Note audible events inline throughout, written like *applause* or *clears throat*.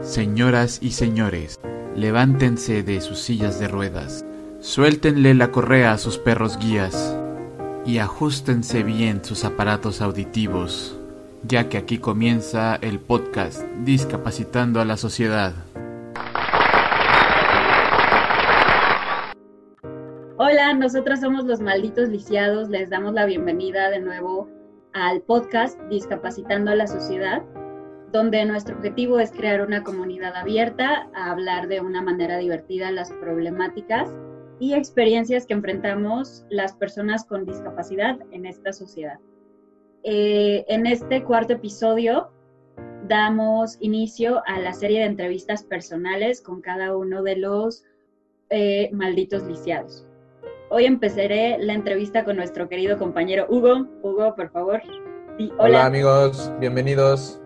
Señoras y señores, levántense de sus sillas de ruedas, suéltenle la correa a sus perros guías y ajustense bien sus aparatos auditivos, ya que aquí comienza el podcast Discapacitando a la Sociedad. Hola, nosotros somos los malditos lisiados, les damos la bienvenida de nuevo al podcast Discapacitando a la Sociedad donde nuestro objetivo es crear una comunidad abierta a hablar de una manera divertida las problemáticas y experiencias que enfrentamos las personas con discapacidad en esta sociedad. Eh, en este cuarto episodio damos inicio a la serie de entrevistas personales con cada uno de los eh, malditos lisiados. Hoy empezaré la entrevista con nuestro querido compañero Hugo. Hugo, por favor. hola. hola amigos, bienvenidos.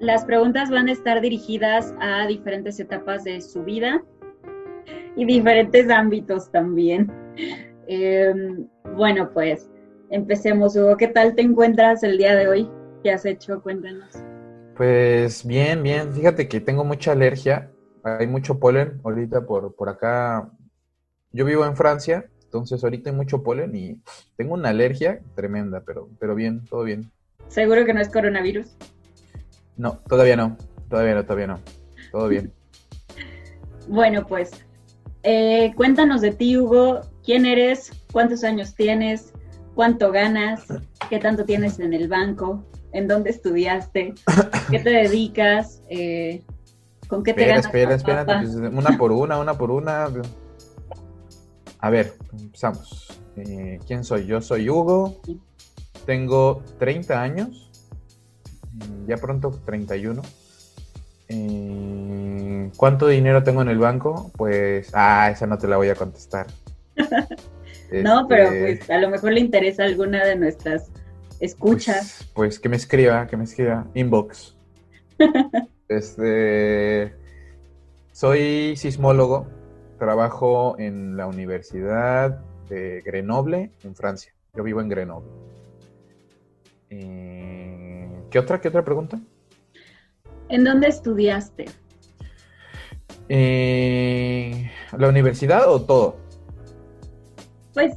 Las preguntas van a estar dirigidas a diferentes etapas de su vida y diferentes ámbitos también. Em, bueno, pues empecemos, Hugo. ¿Qué tal te encuentras el día de hoy? ¿Qué has hecho? Cuéntanos. Pues bien, bien. Fíjate que tengo mucha alergia. Hay mucho polen ahorita por, por acá. Yo vivo en Francia, entonces ahorita hay mucho polen y tengo una alergia tremenda, pero, pero bien, todo bien. ¿Seguro que no es coronavirus? No, todavía no. Todavía no, todavía no. Todo bien. *laughs* bueno, pues eh, cuéntanos de ti, Hugo. ¿Quién eres? ¿Cuántos años tienes? ¿Cuánto ganas? ¿Qué tanto tienes en el banco? ¿En dónde estudiaste? *laughs* ¿Qué te dedicas? Eh, ¿Con qué te ganas? Espera, espera, pues, una por una, una por una. A ver, empezamos. Eh, ¿Quién soy? Yo soy Hugo. Tengo 30 años ya pronto 31. Eh, ¿Cuánto dinero tengo en el banco? Pues, ah, esa no te la voy a contestar. *laughs* no, pero este, pues a lo mejor le interesa alguna de nuestras escuchas. Pues, pues que me escriba, que me escriba, inbox. *laughs* este, soy sismólogo, trabajo en la Universidad de Grenoble, en Francia. Yo vivo en Grenoble. Eh, ¿Qué otra? ¿Qué otra pregunta? ¿En dónde estudiaste? Eh, ¿La universidad o todo? Pues,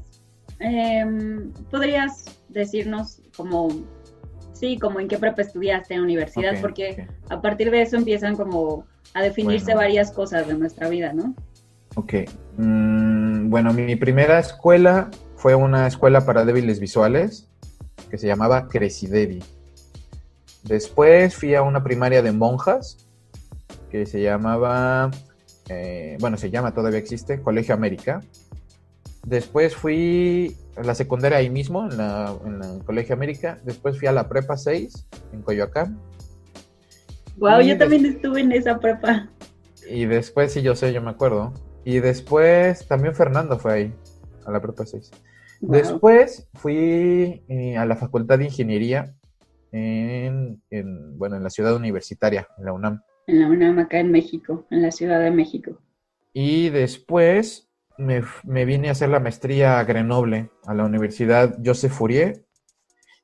em, podrías decirnos como, sí, como en qué prepa estudiaste en universidad, porque a partir de eso empiezan como a definirse varias cosas de nuestra vida, ¿no? Ok. Mm, bueno, mi primera escuela fue una escuela para débiles visuales que se llamaba Crecidevi. Después fui a una primaria de monjas que se llamaba, eh, bueno, se llama, todavía existe, Colegio América. Después fui a la secundaria ahí mismo, en, la, el Colegio América. Después fui a la Prepa 6, en Coyoacán. Wow, yo también estuve en esa prepa. Y después, sí, yo sé, yo me acuerdo. Y después también Fernando fue ahí, a la Prepa 6. Después fui eh, a la Facultad de Ingeniería en, bueno, en la ciudad universitaria, en la UNAM. En la UNAM, acá en México, en la Ciudad de México. Y después me, me vine a hacer la maestría a Grenoble, a la Universidad Joseph Fourier,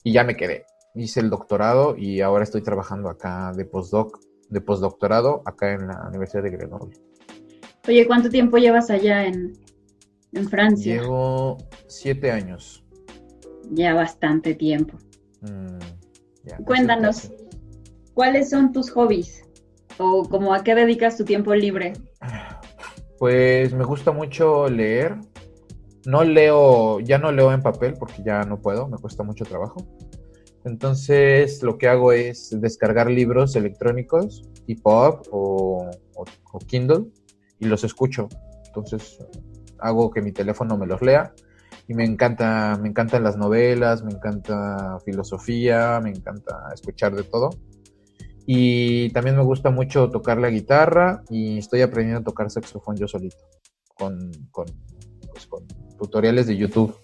y ya me quedé. Hice el doctorado y ahora estoy trabajando acá de postdoc, de postdoctorado acá en la Universidad de Grenoble. Oye, ¿cuánto tiempo llevas allá en, en Francia? Llevo siete años. Ya bastante tiempo. Mm. Cuéntanos, ¿cuáles son tus hobbies? ¿O como a qué dedicas tu tiempo libre? Pues me gusta mucho leer. No leo, ya no leo en papel porque ya no puedo, me cuesta mucho trabajo. Entonces lo que hago es descargar libros electrónicos, EPUB o, o Kindle y los escucho. Entonces hago que mi teléfono me los lea y me encanta, me encantan las novelas, me encanta filosofía, me encanta escuchar de todo. Y también me gusta mucho tocar la guitarra y estoy aprendiendo a tocar saxofón yo solito, con, con, pues, tutoriales de YouTube.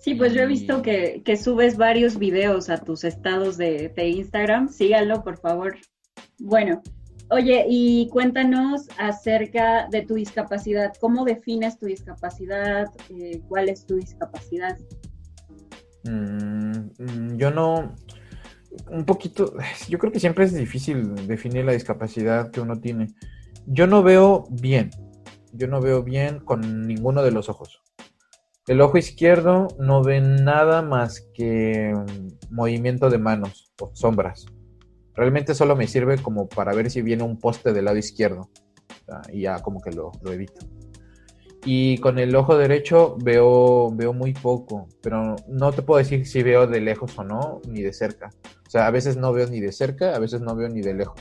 Sí, pues yo he visto que, que, subes varios videos a tus estados de, de Instagram. Síganlo, por favor. Bueno, Oye, y cuéntanos acerca de tu discapacidad. ¿Cómo defines tu discapacidad? Eh, ¿Cuál es tu discapacidad? Mm, mm, yo no... un poquito, yo creo que siempre es difícil definir la discapacidad que uno tiene. Yo no veo bien, yo no veo bien con ninguno de los ojos. El ojo izquierdo no ve nada más que mm, movimiento de manos o sombras. Realmente solo me sirve como para ver si viene un poste del lado izquierdo. Y ya como que lo, evito. Y con el ojo derecho veo, veo muy poco, pero no te puedo decir si veo de lejos o no, ni de cerca. O sea, a veces no veo ni de cerca, a veces no veo ni de lejos.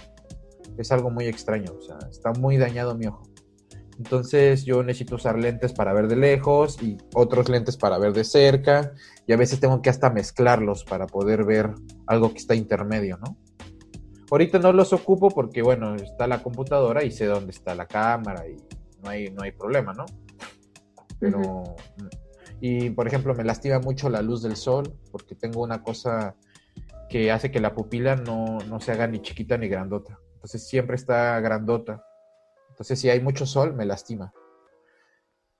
Es algo muy extraño, o sea, está muy dañado mi ojo. Entonces yo necesito usar lentes para ver de lejos y otros lentes para ver de cerca y a veces tengo que hasta mezclarlos para poder ver algo que está intermedio, ¿no? Ahorita no los ocupo porque, bueno, está la computadora y sé dónde está la cámara y no hay, no hay problema, ¿no? *laughs* Pero, y por ejemplo, me lastima mucho la luz del sol porque tengo una cosa que hace que la pupila no, no se haga ni chiquita ni grandota. Entonces siempre está grandota. Entonces si hay mucho sol, me lastima.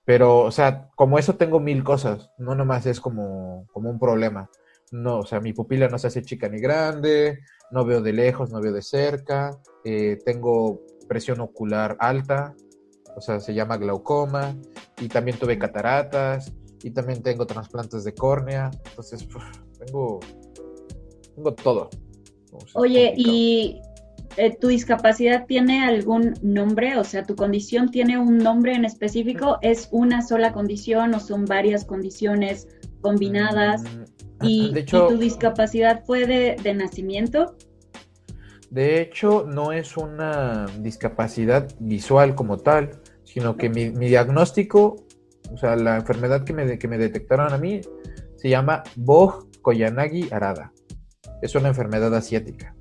Pero, o sea, como eso tengo mil cosas, no nomás es como, como un problema. No, o sea, mi pupila no se hace chica ni grande, no veo de lejos, no veo de cerca, eh, tengo presión ocular alta, o sea, se llama glaucoma, y también tuve cataratas, y también tengo trasplantes de córnea, entonces tengo, tengo todo. Oye, ¿y eh, tu discapacidad tiene algún nombre? O sea, ¿tu condición tiene un nombre en específico? ¿Es una sola condición o son varias condiciones combinadas? Mm, ¿Y, tu discapacidad fue de, de nacimiento? De hecho, no es una discapacidad visual como tal, sino que mi, diagnóstico, o sea, la enfermedad que me, que me detectaron a mí, se llama Bog Koyanagi Arada. Es una enfermedad asiática.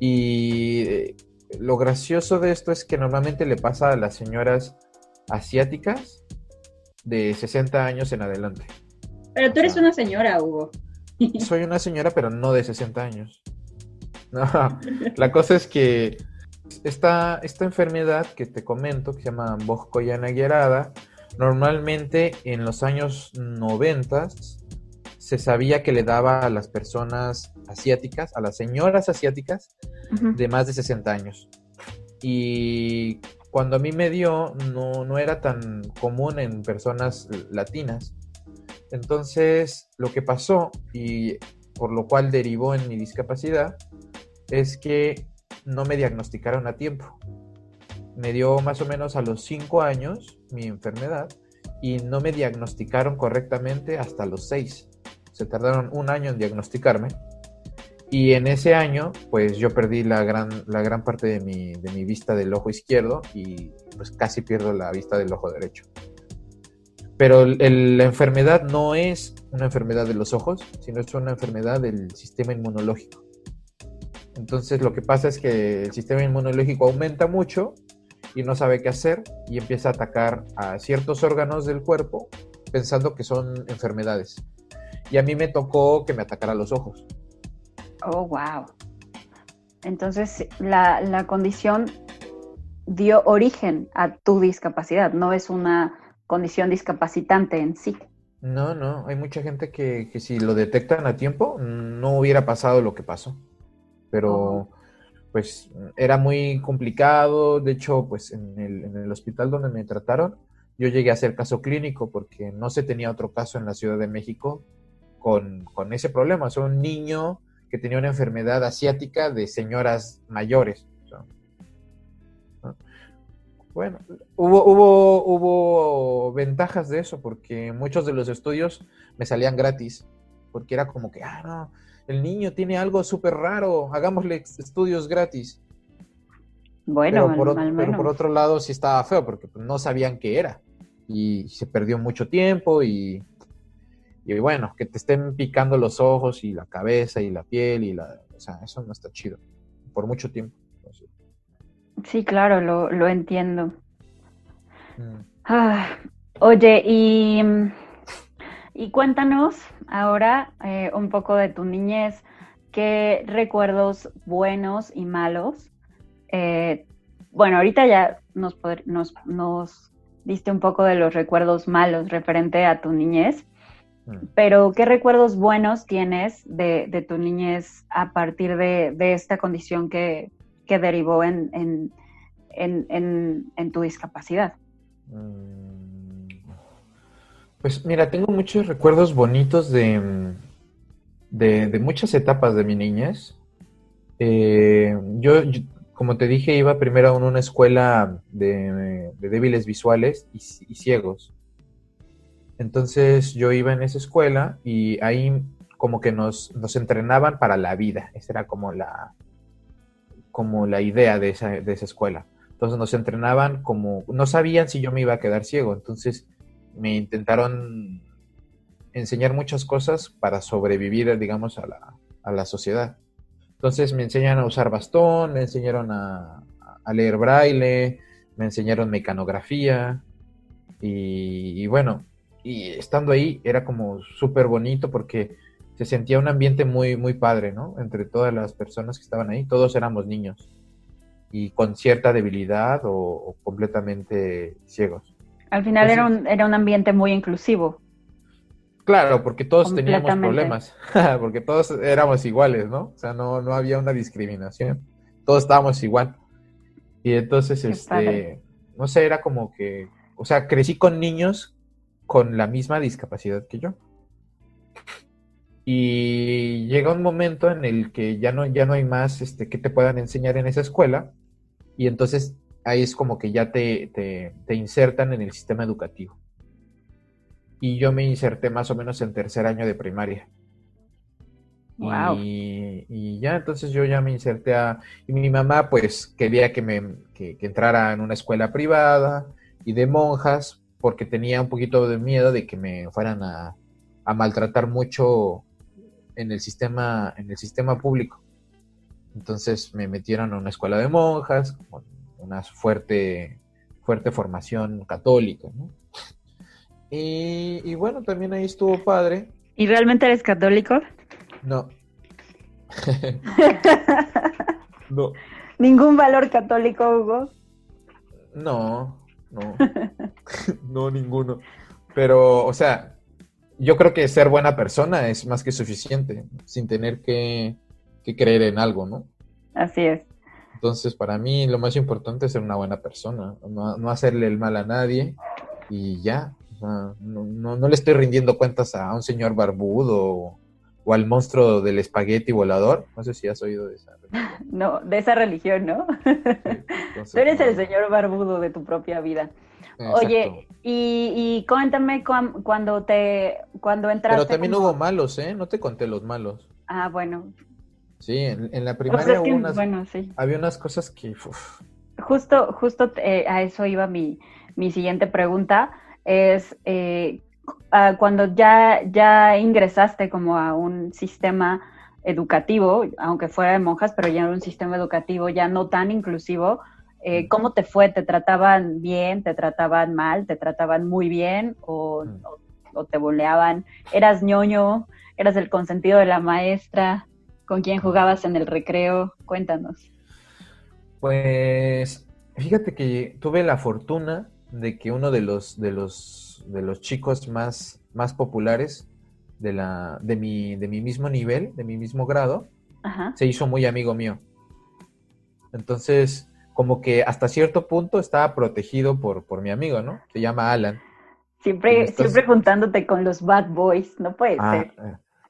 Y eh, lo gracioso de esto es que normalmente le pasa a las señoras asiáticas de 60 años en adelante. Pero tú eres una señora, Hugo. *laughs* Soy una señora, pero no de 60 años. No, *laughs* la cosa es que esta, esta enfermedad que te comento, que se llama Boscoyana normalmente en los años 90 se sabía que le daba a las personas asiáticas, a las señoras asiáticas de más de 60 años. Y cuando a mí me dio, no, no era tan común en personas latinas. Entonces, lo que pasó, y por lo cual derivó en mi discapacidad, es que no me diagnosticaron a tiempo. Me dio más o menos a los 5 años mi enfermedad y no me diagnosticaron correctamente hasta los 6. Se tardaron un año en diagnosticarme. Y en ese año, pues yo perdí la gran, la gran parte de mi, de mi vista del ojo izquierdo y pues casi pierdo la vista del ojo derecho. Pero la enfermedad no es una enfermedad de los ojos, sino es una enfermedad del sistema inmunológico. Entonces lo que pasa es que el sistema inmunológico aumenta mucho y no sabe qué hacer y empieza a atacar a ciertos órganos del cuerpo pensando que son enfermedades. Y a mí me tocó que me atacara los ojos. Oh, wow. Entonces la, la condición dio origen a tu discapacidad, no es una condición discapacitante en sí. No, no, hay mucha gente que, que si lo detectan a tiempo no hubiera pasado lo que pasó pero pues era muy complicado, de hecho pues en el, en el hospital donde me trataron yo llegué a hacer caso clínico porque no se tenía otro caso en la Ciudad de México con, con ese problema, o un niño que tenía una enfermedad asiática de señoras mayores. Bueno, hubo, hubo, hubo ventajas de eso porque muchos de los estudios me salían gratis, porque era como que, ah, no, el niño tiene algo súper raro, hagámosle estudios gratis. Bueno, pero por, por otro lado sí estaba feo porque pues, no sabían qué era y se perdió mucho tiempo y, y bueno, que te estén picando los ojos y la cabeza y la piel y la... O sea, eso no está chido por mucho tiempo. Sí, claro, lo, lo entiendo. Mm. Ah, oye, y y cuéntanos ahora eh, un poco de tu niñez, qué recuerdos buenos y malos. Eh, bueno, ahorita ya nos, nos, diste un poco de los recuerdos malos referente a tu niñez, Mm. Pero, ¿qué recuerdos buenos tienes de, tu niñez a partir de, esta condición que, derivó en, en, tu discapacidad? Mm. Pues mira, tengo muchos recuerdos bonitos de, de, muchas etapas de mi niñez. Eh, yo, como te dije, iba primero a una escuela de, débiles visuales y, ciegos. Entonces yo iba en esa escuela y ahí como que nos, nos entrenaban para la vida. Esa era como la, como la idea de esa, de esa escuela. Entonces nos entrenaban como, no sabían si yo me iba a quedar ciego, entonces me intentaron enseñar muchas cosas para sobrevivir, digamos, a la, a la sociedad. Entonces me enseñan a usar bastón, me enseñaron a, leer braille, me enseñaron mecanografía y, bueno, y estando ahí era como súper bonito porque se sentía un ambiente muy, muy padre, ¿no? Entre todas las personas que estaban ahí, todos éramos niños y con cierta debilidad o, completamente ciegos. Al final era, un, era un ambiente muy inclusivo. Claro, porque todos teníamos problemas, *laughs* porque todos éramos iguales, ¿no? O sea, no, no había una discriminación, todos estábamos igual. Y entonces, este, no sé, era como que, o sea, crecí con niños con la misma discapacidad que yo. Y llega un momento en el que ya no, ya no hay más este, que te puedan enseñar en esa escuela, y entonces ahí es como que ya te, te insertan en el sistema educativo y yo me inserté más o menos en tercer año de primaria. Wow. Y, ya, entonces yo ya me inserté a... Y mi mamá pues quería que me que, entrara en una escuela privada y de monjas porque tenía un poquito de miedo de que me fueran a, a maltratar mucho en el sistema en el sistema público. Entonces me metieron a una escuela de monjas con una fuerte fuerte formación católica, ¿no? *laughs* Y, bueno, también ahí estuvo padre. ¿Y realmente eres católico? No. *laughs* no. ¿Ningún valor católico, Hugo? No, no. *laughs* no, ninguno. Pero, o sea, yo creo que ser buena persona es más que suficiente, sin tener que, creer en algo, ¿no? Así es. Entonces, para mí lo más importante es ser una buena persona, no, no hacerle el mal a nadie y ya, no, no, le estoy rindiendo cuentas a un señor barbudo o, al monstruo del espagueti volador. No sé si has oído de esa religión. *laughs* No, de esa religión, ¿no? Tú eres el señor barbudo de tu propia vida. Oye, y, y cuéntame cuando te cuando entraste. Pero también hubo malos, ¿eh? No te conté los malos. Ah, bueno. Sí, en, la primaria unas, bueno, sí. había unas cosas que. Justo, justo eh, a eso iba mi, mi siguiente pregunta es eh, cuando ya, ya ingresaste como a un sistema educativo, aunque fuera de monjas, pero ya era un sistema educativo ya no tan inclusivo, eh, ¿cómo te fue? ¿Te trataban bien? ¿Te trataban mal? ¿Te trataban muy bien? ¿O, o, te boleaban? ¿Eras ñoño? ¿Eras el consentido de la maestra? ¿Con quién jugabas en el recreo? Cuéntanos. Pues fíjate que tuve la fortuna de que uno de los, de los, de los chicos más, más populares de, la, de, mi, de mi mismo nivel, de mi mismo grado, se hizo muy amigo mío. Entonces, como que hasta cierto punto estaba protegido por, por mi amigo, ¿no? Se llama Alan. Siempre, siempre juntándote con los bad boys, no puede ah, ser.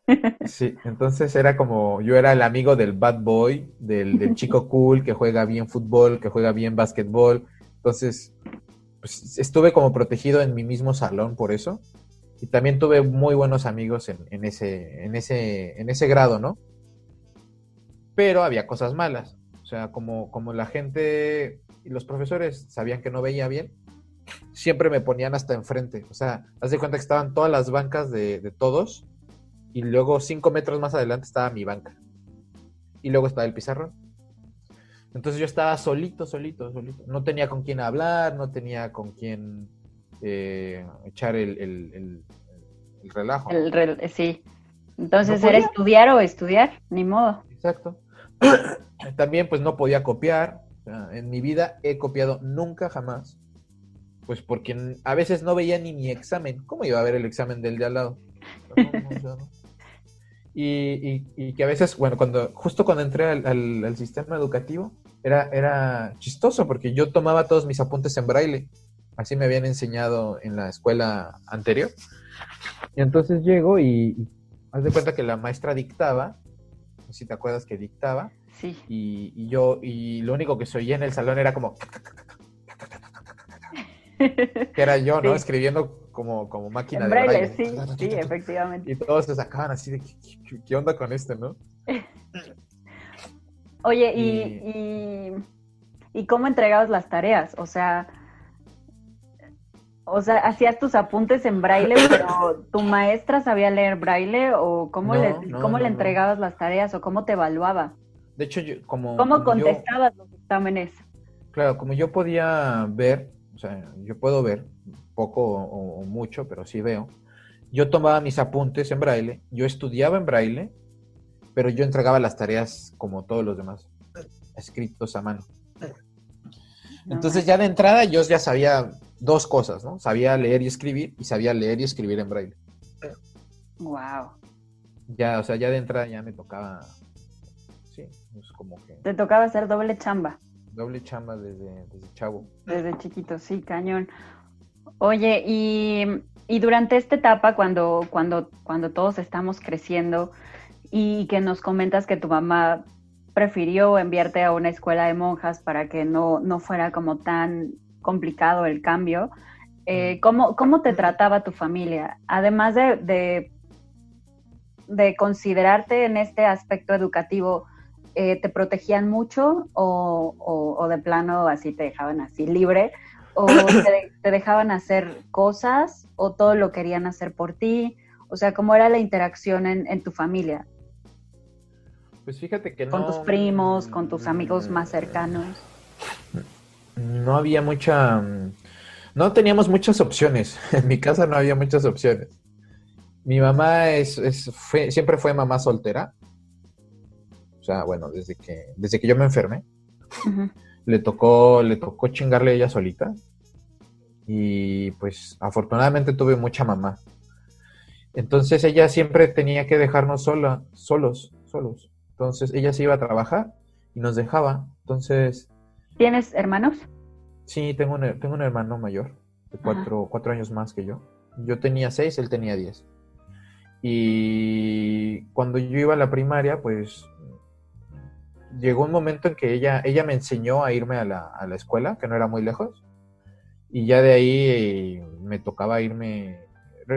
Eh, sí, entonces era como, yo era el amigo del bad boy, del, del chico *laughs* cool que juega bien fútbol, que juega bien básquetbol. Entonces, pues, estuve como protegido en mi mismo salón por eso. Y también tuve muy buenos amigos en, ese, en, ese, en ese grado, ¿no? Pero había cosas malas. O sea, como, como la gente y los profesores sabían que no veía bien, siempre me ponían hasta enfrente. O sea, haz de cuenta que estaban todas las bancas de, de todos y luego cinco metros más adelante estaba mi banca. Y luego estaba el pizarrón. Entonces yo estaba solito, solito, solito. No tenía con quién hablar, no tenía con quién eh, echar el, el, relajo. El sí. Entonces era estudiar o estudiar, ni modo. Exacto. *clears throat* También pues no podía copiar. en mi vida he copiado nunca jamás. Pues porque a veces no veía ni mi examen. ¿Cómo iba a ver el examen del de al lado? Y, que a veces, bueno, cuando justo cuando entré al, sistema educativo, era, era chistoso porque yo tomaba todos mis apuntes en braille. Así me habían enseñado en la escuela anterior. Y entonces llego y, haz de cuenta que la maestra dictaba, si te acuerdas que dictaba. Sí. Y, yo, y lo único que se oía en el salón era como *laughs* que era yo, ¿no? Escribiendo como, como máquina de braille. Sí, sí, efectivamente. Y todos se sacaban así de, ¿qué, onda con este, no? *laughs* Oye, y, y, cómo entregabas las tareas? O sea, o sea, hacías tus apuntes en braille, *coughs* pero tu maestra sabía leer braille o cómo le, cómo le entregabas las tareas o cómo te evaluaba. De hecho, yo, como cómo contestabas los exámenes. Claro, como yo podía ver o sea, yo puedo ver, poco o, mucho, pero sí veo. Yo tomaba mis apuntes en braille, yo estudiaba en braille, pero yo entregaba las tareas como todos los demás, escritos a mano. Entonces ya de entrada yo ya sabía dos cosas, ¿no? Sabía leer y escribir y sabía leer y escribir en braille. Wow. Ya, o sea, ya de entrada ya me tocaba, sí, es como que... Te tocaba hacer doble chamba. Doble chamba desde, chavo. Desde chiquito, sí, cañón. Oye, y, durante esta etapa, cuando, cuando, cuando todos estamos creciendo y que nos comentas que tu mamá prefirió enviarte a una escuela de monjas para que no, no fuera como tan complicado el cambio, eh, mm. ¿cómo, ¿cómo, te trataba tu familia? Además de, de, de considerarte en este aspecto educativo, eh, te protegían mucho o, de plano así te dejaban así libre o *coughs* te, dejaban hacer cosas o todo lo querían hacer por ti? O sea, ¿cómo era la interacción en, tu familia? Pues fíjate que no... Con tus primos, con tus amigos más cercanos. No había mucha... No teníamos muchas opciones. *laughs* En mi casa no había muchas opciones. Mi mamá es, siempre fue mamá soltera. O sea, bueno, desde que, desde que yo me enfermé, le tocó, le tocó chingarle ella solita. Y pues afortunadamente tuve mucha mamá. Entonces ella siempre tenía que dejarnos sola, solos, solos. Entonces ella se iba a trabajar y nos dejaba. Entonces. ¿Tienes hermanos? Sí, tengo un, tengo un hermano mayor, de cuatro, cuatro años más que yo. Yo tenía seis, él tenía diez. Y cuando yo iba a la primaria, pues llegó un momento en que ella, ella me enseñó a irme a la, a la escuela, que no era muy lejos, y ya de ahí me tocaba irme,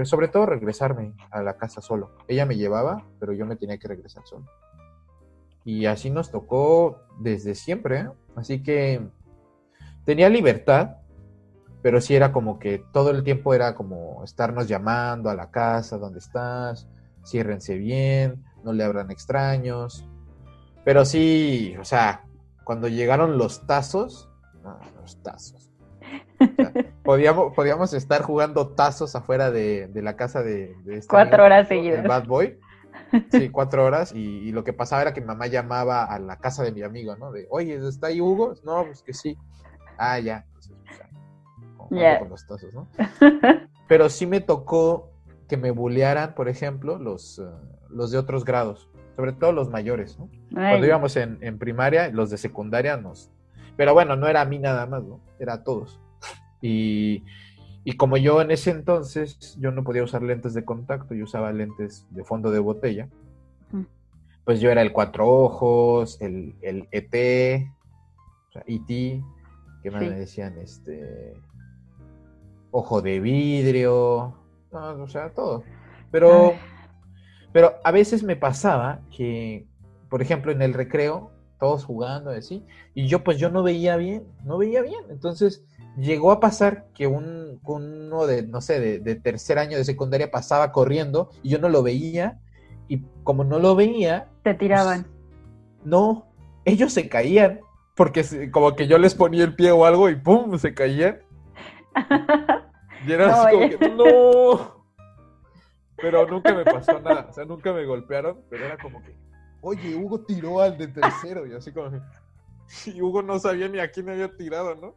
sobre todo regresarme a la casa solo. Ella me llevaba, pero yo me tenía que regresar solo. Y así nos tocó desde siempre, ¿eh? así que tenía libertad, pero sí era como que todo el tiempo era como estarnos llamando a la casa, ¿dónde estás? Ciérrense bien, no le abran extraños. Pero sí, o sea, cuando llegaron los tazos, los tazos. *laughs* podíamos, podíamos estar jugando tazos afuera de, la casa de, este Cuatro horas seguidas. Bad Boy. *laughs* Sí, cuatro horas. Y, lo que pasaba era que mi mamá llamaba a la casa de mi amigo, ¿no? De, oye, ¿está ahí Hugo? No, pues que sí. Ah, ya. Entonces, con los tazos, ¿no? *laughs* Pero sí me tocó que me bullearan, por ejemplo, los, eh, los de otros grados sobre todo los mayores, ¿no? Cuando íbamos en, primaria, los de secundaria nos... Pero bueno, no era a mí nada más, ¿no? Era a todos. Y, como yo en ese entonces, yo no podía usar lentes de contacto, yo usaba lentes de fondo de botella, pues yo era el cuatro ojos, el, el ET, o sea, ET, que me decían, este, ojo de vidrio, o sea, todo. Pero... Pero a veces me pasaba que, por ejemplo, en el recreo, todos jugando así, y yo pues yo no veía bien, no veía bien. Entonces llegó a pasar que un, uno de, no sé, de, tercer año de secundaria pasaba corriendo y yo no lo veía, y como no lo veía... Te tiraban. Pues, no, ellos se caían, porque como que yo les ponía el pie o algo y ¡pum! se caían. *laughs* Y era así como que, ¡no! Pero nunca me pasó nada, o sea, nunca me golpearon, pero era como que, oye, Hugo tiró al de tercero, y así como *laughs* y Hugo no sabía ni a quién había tirado, ¿no?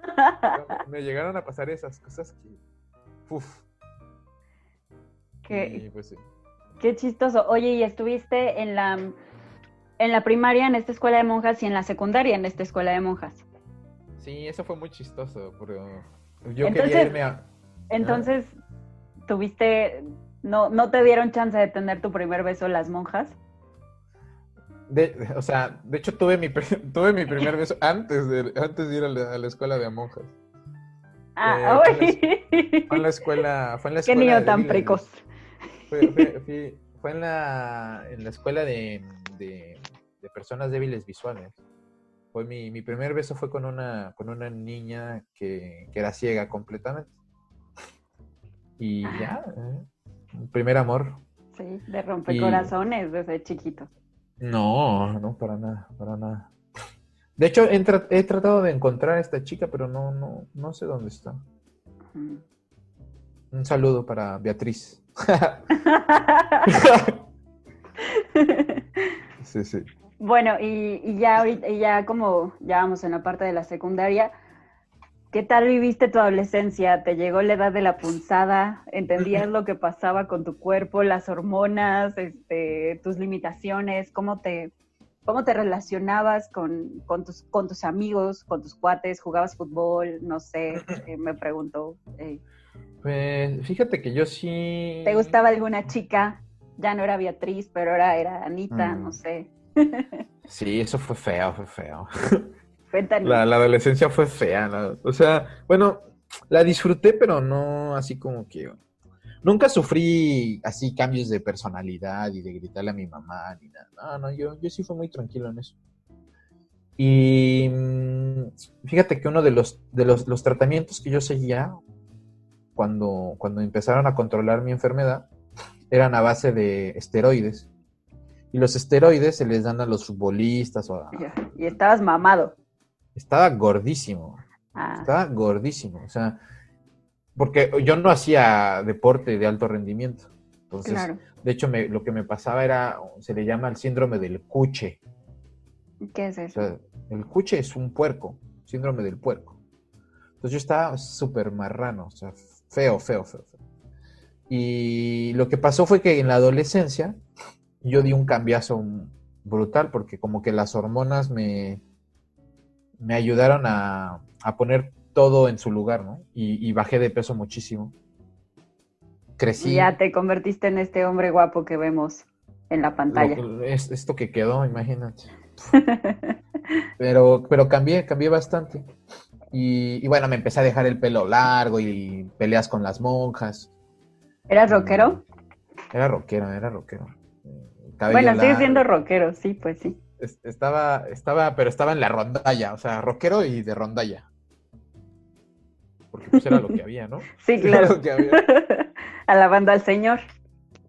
*laughs* me llegaron a pasar esas cosas que, uff. Qué, pues sí. qué chistoso. Oye, ¿y estuviste en la, en la primaria en esta escuela de monjas y en la secundaria en esta escuela de monjas? Sí, eso fue muy chistoso, pero yo Entonces- quería irme a... Entonces, ¿tuviste, no, no te dieron chance de tener tu primer beso las monjas? de- o sea, de hecho tuve mi, *laughs* tuve mi primer beso antes de, antes de ir a la, a la escuela de monjas. Ah, Eh. Fue en la escuela... Fue en la *laughs* Qué escuela niño de tan precoz. Fue, fue- *laughs* fue- fue en, la, en la escuela de, de- de personas débiles visuales. Fue mi, mi primer beso fue con una, con una niña que, que era ciega completamente. Y ya, eh, primer amor. Sí, de rompecorazones desde chiquito. No, no, para nada, para nada. De hecho, he, tra- he tratado de encontrar a esta chica, pero no, no, no sé dónde está. Un saludo para Beatriz. *laughs* sí, sí. Bueno, y, y ya ahorita, y ya como ya vamos en la parte de la secundaria, ¿qué tal viviste tu adolescencia? ¿Te llegó la edad de la punzada? ¿Entendías lo que pasaba con tu cuerpo, las hormonas, este, tus limitaciones? ¿Cómo te, cómo te relacionabas con, con, tus, con tus amigos, con tus cuates? ¿Jugabas fútbol? No sé, *clears throat* eh, me pregunto. eh, Pues fíjate que yo sí. ¿Te gustaba alguna chica? Ya no era Beatriz, pero ahora era Anita, Mm. no sé. Sí, eso fue feo, fue feo. *laughs* Cuéntanos. La, la adolescencia fue fea, ¿no? O sea, bueno, la disfruté, pero no así como que. Nunca sufrí así cambios de personalidad y de gritarle a mi mamá ni nada. No, no, yo, yo sí fui muy tranquilo en eso. Y mm, fíjate que uno de los, de los, los tratamientos que yo seguía cuando, cuando empezaron a controlar mi enfermedad eran a base de esteroides. Y los esteroides se les dan a los futbolistas o a, Y estabas mamado. Estaba gordísimo, Ah, estaba gordísimo, o sea, porque yo no hacía deporte de alto rendimiento. Entonces, claro. de hecho, me- lo que me pasaba era, se le llama el síndrome del cuche. ¿Qué es O eso? sea, el cuche es un puerco, síndrome del puerco. Entonces yo estaba súper marrano, o sea, feo, feo, feo, feo. Y lo que pasó fue que en la adolescencia yo di un cambiazo brutal porque como que las hormonas me, me ayudaron a, a poner todo en su lugar, ¿no? Y, y bajé de peso muchísimo. Crecí. Ya te convertiste en este hombre guapo que vemos en la pantalla. Lo- es- esto que quedó, imagínate. *laughs* Pero, pero cambié, cambié bastante. Y, y bueno, me empecé a dejar el pelo largo y peleas con las monjas. ¿Eras rockero? Era rockero, era rockero. Cabello Bueno, sigue siendo rockero, sí, pues sí. Es- Estaba, estaba, pero estaba en la rondalla, o sea, rockero y de rondalla. Porque pues era lo que *laughs* había, ¿no? Sí, Era claro. lo que había. *laughs* Alabando al Señor.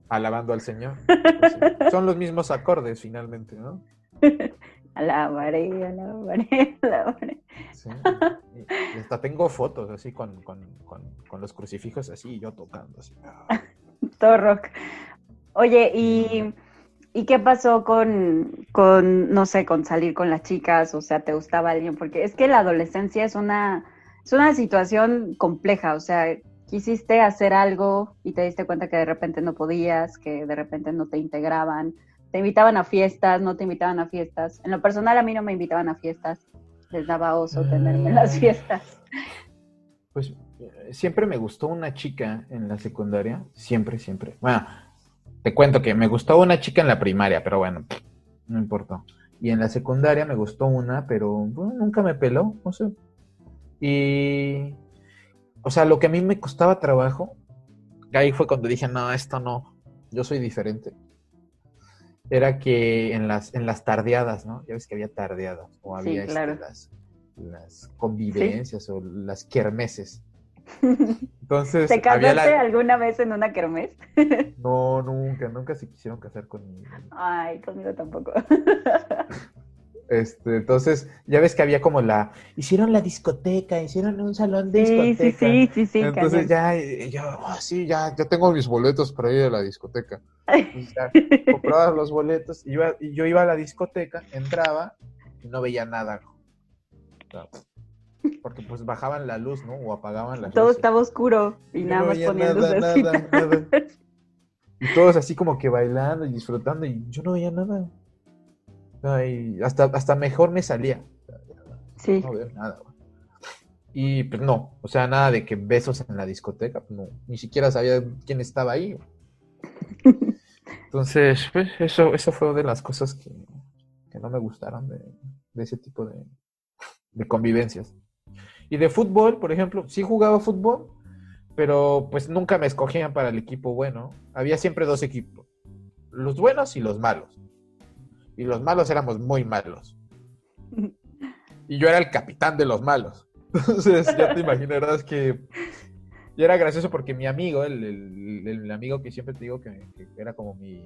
Alabando al Señor. Pues sí. Son los mismos acordes finalmente, ¿no? *laughs* Alabaré, alabaré, alabaré. Sí. Y hasta tengo fotos así con, con, con, con los crucifijos así y yo tocando así. Todo rock. Oye, ¿y, ¿y qué pasó con, con, no sé, con salir con las chicas? O sea, ¿te gustaba alguien? Porque es que la adolescencia es una, es una situación compleja. O sea, quisiste hacer algo y te diste cuenta que de repente no podías, que de repente no te integraban. Te invitaban a fiestas, no te invitaban a fiestas. En lo personal, a mí no me invitaban a fiestas. Les daba oso tenerme en las Mm. fiestas. Pues eh, siempre me gustó una chica en la secundaria. Siempre, siempre. Bueno, te cuento que me gustó una chica en la primaria, pero bueno, no importó. Y en la secundaria me gustó una, pero bueno, nunca me peló, no sé. Y, o sea, lo que a mí me costaba trabajo, ahí fue cuando dije, no, esto no, yo soy diferente. Era que en las, en las tardeadas, ¿no? Ya ves que había tardeadas, o Sí, había este, claro. las, las convivencias o las kermeses. Entonces, ¿Te casaste la- alguna vez en una kermés? *laughs* No, nunca, nunca se quisieron casar conmigo. Ay, conmigo tampoco. Este, entonces, ya ves que había como la, hicieron la discoteca, hicieron un salón de Sí, discoteca. sí, sí, sí, sí. Entonces cañón. ya, yo, "Ah, sí, ya, ya tengo mis boletos para ir a la discoteca. Entonces, ya, *laughs* compraba los boletos, iba, y yo iba a la discoteca, entraba y no veía nada. O sea, porque pues bajaban la luz, ¿no? O apagaban la luz. Todo estaba oscuro y nada no más ponían nada, nada, nada. *laughs* Y todos así como que bailando y disfrutando y yo no veía nada. Ay, hasta, hasta mejor me salía. Sí. No veo nada. Y pues no, o sea, nada de que besos en la discoteca, pues, no, ni siquiera sabía quién estaba ahí. Entonces, pues eso, eso fue de las cosas que, que no me gustaron de, de ese tipo de, de convivencias. Y de fútbol, por ejemplo, sí jugaba fútbol, pero pues nunca me escogían para el equipo bueno. Había siempre dos equipos, los buenos y los malos. Y los malos éramos muy malos. Y yo era el capitán de los malos. *laughs* Entonces ya te imaginarás que... Y era gracioso porque mi amigo, el, el- amigo que siempre te digo que, que era como mi,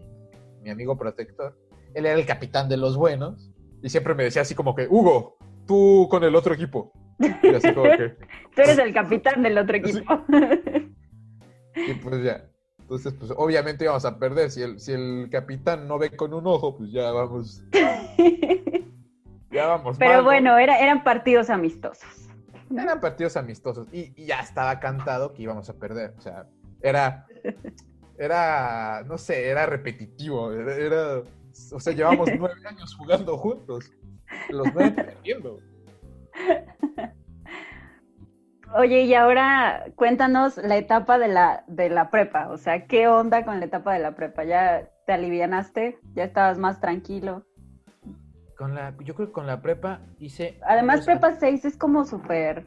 mi amigo protector, él era el capitán de los buenos y siempre me decía así como que, Hugo, tú con el otro equipo. Y así como que, *laughs* Tú eres el capitán del otro equipo. y pues ya. Entonces, pues obviamente íbamos a perder. Si el, si el capitán no ve con un ojo, pues ya vamos, ya vamos. Pero mal, ¿no? bueno, era, eran partidos amistosos. Eran partidos amistosos y, y ya estaba cantado que íbamos a perder. O sea, era, era, no sé, era repetitivo. Era, era- o sea, llevamos nueve años jugando juntos. Los nueve perdiendo. Oye, y ahora cuéntanos la etapa de la, de la prepa. O sea, ¿qué onda con la etapa de la prepa? ¿Ya te alivianaste? ¿Ya estabas más tranquilo? Con la, yo creo que con la prepa hice. Además, prepa 6 es como súper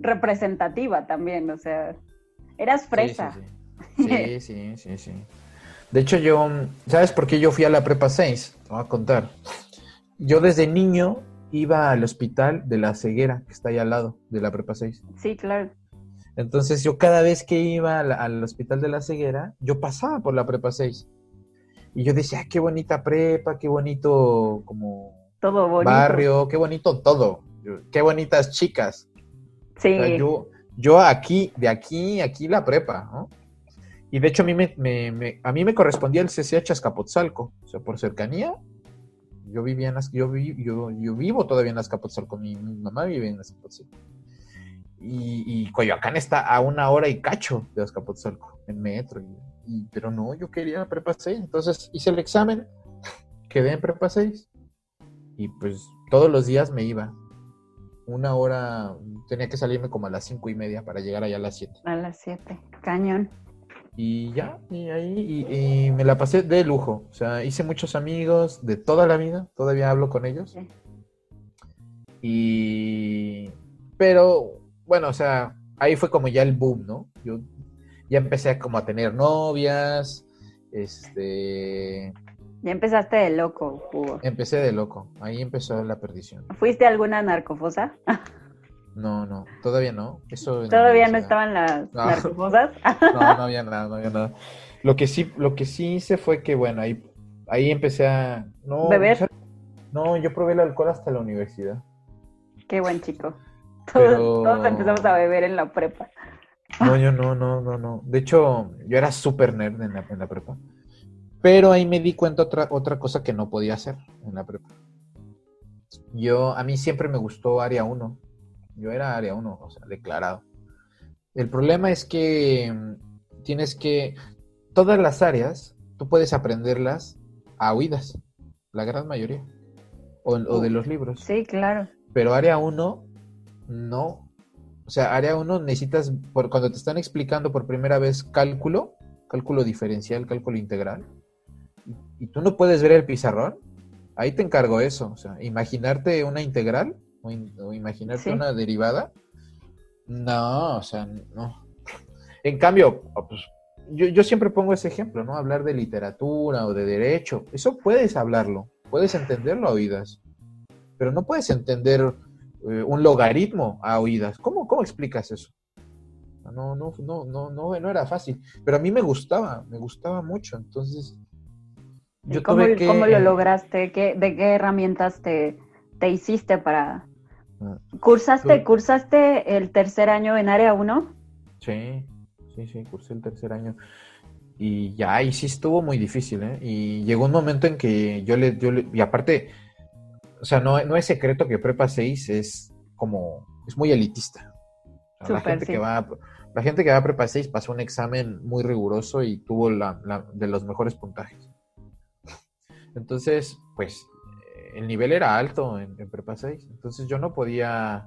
representativa también. O sea, eras fresa. Sí, sí, sí. *laughs* Sí, sí, sí, sí. De hecho, yo, ¿sabes por qué yo fui a la prepa 6? Te voy a contar. Yo desde niño iba al hospital de la ceguera, que está ahí al lado de la prepa 6. Sí, claro. Entonces, yo cada vez que iba al, al hospital de la ceguera, yo pasaba por la prepa 6. Y yo decía, "Ah, qué bonita prepa, qué bonito como Todo bonito. barrio, qué bonito todo, qué bonitas chicas. Sí. O sea, yo, yo aquí, de aquí, aquí la prepa, ¿no? Y de hecho a mí me, me- me- a mí me correspondía el CCH Azcapotzalco, o sea, por cercanía. Yo vivía enAz- yo, vi- yo, yo vivo todavía en Azcapotzalco, mi, mi mamá vive en Azcapotzalco. Y, y Coyoacán está a una hora y cacho de Azcapotzalco, en metro. y- pero no, yo quería prepa 6, entonces hice el examen, *laughs* quedé en prepa 6. Y pues todos los días me iba. Una hora, tenía que salirme como a las cinco y media para llegar allá a las 7. A las 7. Cañón. Y ya, y ahí, y, y me la pasé de lujo. O sea, hice muchos amigos de toda la vida, todavía hablo con ellos. Y, pero, bueno, o sea, ahí fue como ya el boom, ¿no? Yo ya empecé como a tener novias, este, Ya empezaste de loco, Hugo. empecé de loco. Ahí empezó la perdición. ¿Fuiste a alguna narcofosa? *laughs* No, no, todavía no. Eso ¿Todavía no estaban las No. narcofosas? *laughs* No, no había nada, no había nada. Lo que sí, lo que sí hice fue que, bueno, ahí, ahí empecé a... No, ¿Beber? No, yo probé el alcohol hasta la universidad. Qué buen chico. Todos, Pero- todos empezamos a beber en la prepa. No, yo no, no, no, no. De hecho, yo era súper nerd en la, en la prepa. Pero ahí me di cuenta otra, otra cosa que no podía hacer en la prepa. Yo, a mí siempre me gustó área 1. Yo era área 1, o sea, declarado. El problema es que mm, tienes que, todas las áreas, tú puedes aprenderlas a oídas, la gran mayoría. O, o de los libros. Sí, claro. Pero área 1, no. O sea, área 1 necesitas, por, cuando te están explicando por primera vez cálculo, cálculo diferencial, cálculo integral, y, y tú no puedes ver el pizarrón, ahí te encargo eso. O sea, imaginarte una integral o, in- o imaginarte Sí. una derivada, no, o sea, no. En cambio, oh, pues, yo, yo siempre pongo ese ejemplo, ¿no? Hablar de literatura o de derecho, eso puedes hablarlo, puedes entenderlo a oídas, pero no puedes entender eh, un logaritmo a oídas. ¿Cómo, cómo explicas eso? No, no, no, no, no, no era fácil, pero a mí me gustaba, me gustaba mucho, entonces ¿Y yo cómo, tuve que... cómo lo lograste? ¿Qué, ¿De qué herramientas te, te hiciste para... Ah. ¿Cursaste, Tú- ¿Cursaste el tercer año en área 1? Sí, sí, sí, cursé el tercer año. Y ya, y sí estuvo muy difícil, ¿eh? Y llegó un momento en que yo le, yo le- y aparte, o sea, no, no es secreto que Prepa 6 es como, es muy elitista. O sea, la gente sí. que va, La gente que va a prepa 6 pasó un examen muy riguroso y tuvo la, la- de los mejores puntajes. Entonces, pues, el nivel era alto en, en prepa 6. Entonces yo no podía...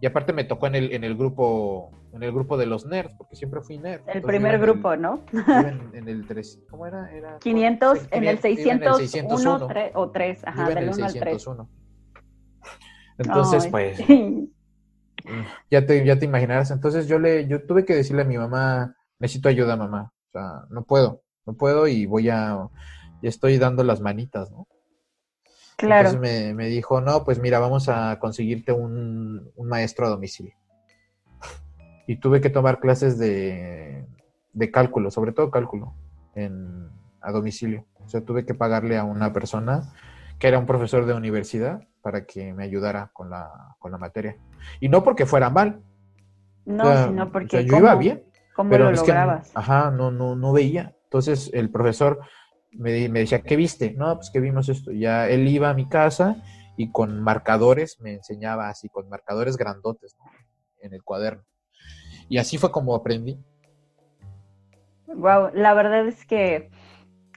Y aparte me tocó en el, en el grupo en el grupo de los nerds, porque siempre fui nerd. El primer el- grupo, ¿no? en, en el 3, ¿cómo era? era 500 sí, en el iba en el 601 601. tre- o 3, ajá, del el 1 al 3. 601. Entonces, Ay. pues, *laughs* ya te, ya te imaginarás. Entonces yo le, yo tuve que decirle a mi mamá, necesito ayuda, mamá. O sea, no puedo, no puedo y voy a, ya estoy dando las manitas, ¿no? Claro. Entonces me, me dijo, no, pues mira, vamos a conseguirte un, un maestro a domicilio. Y tuve que tomar clases de, de cálculo, sobre todo cálculo, en, a domicilio. O sea, tuve que pagarle a una persona que era un profesor de universidad para que me ayudara con la, con la materia. Y no porque fuera mal. no, o sea, sino o porque sea, yo ¿cómo, iba bien, ¿cómo pero lo es que, lograbas? ajá, no, no, no veía. Entonces el profesor me, decía, ¿qué viste? No, pues que vimos esto. Ya él iba a mi casa y con marcadores me enseñaba así, con marcadores grandotes. En el cuaderno. Y así fue como aprendí. Wow, la verdad es que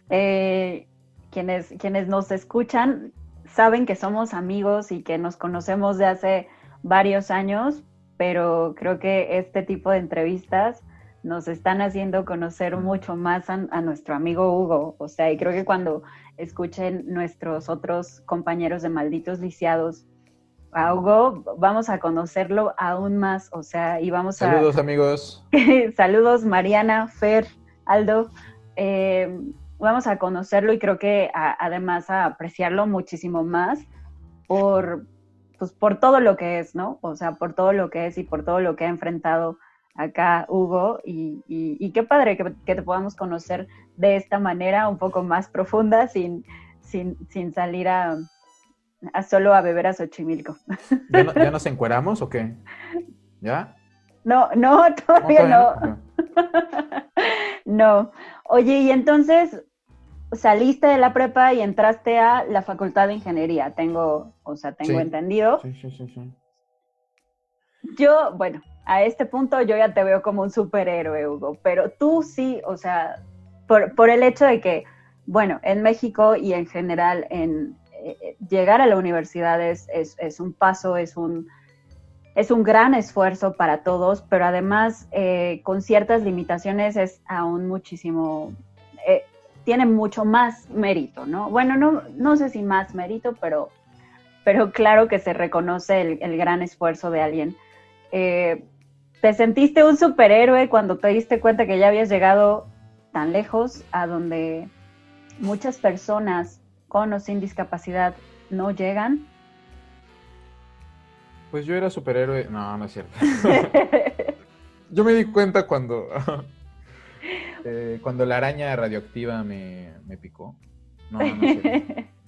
eh, quienes, quienes nos escuchan saben que somos amigos y que nos conocemos de hace varios años, pero creo que este tipo de entrevistas nos están haciendo conocer mucho más a, a nuestro amigo Hugo. O sea, y creo que cuando escuchen nuestros otros compañeros de malditos lisiados a Hugo, vamos a conocerlo aún más. O sea, y vamos a... Saludos, amigos. *laughs* Saludos, Mariana, Fer, Aldo. Eh, vamos a conocerlo y creo que a- además a apreciarlo muchísimo más por, pues, por todo lo que es, ¿no? O sea, por todo lo que es y por todo lo que ha enfrentado acá Hugo. Y, y- y qué padre que, que te podamos conocer de esta manera un poco más profunda sin, sin, sin salir a, a solo a beber a Xochimilco. *laughs* ¿Ya, no- ya nos *laughs* encueramos o qué? ¿Ya? No, no, *laughs* todavía no. ¿Todavía no? No. Oye, y entonces saliste de la prepa y entraste a la Facultad de Ingeniería. Tengo, o sea, tengo Sí. entendido. Sí, sí, sí, sí. Yo, bueno, a este punto yo ya te veo como un superhéroe, Hugo, pero tú sí, o sea, por, por el hecho de que, bueno, en México y en general, en eh, eh, llegar a la universidad es, es, un paso, es un, es un gran esfuerzo para todos, pero además eh, con ciertas limitaciones es aún muchísimo, tiene mucho más mérito, ¿no? Bueno, no, no sé si más mérito, pero, pero claro que se reconoce el, el gran esfuerzo de alguien. ¿Te sentiste un superhéroe cuando te diste cuenta que ya habías llegado tan lejos a donde muchas personas con o sin discapacidad no llegan? Pues yo era superhéroe. No, no es cierto. *laughs* Yo me di cuenta cuando. *laughs* eh, cuando la araña radioactiva me, me picó. No, no es cierto. *laughs*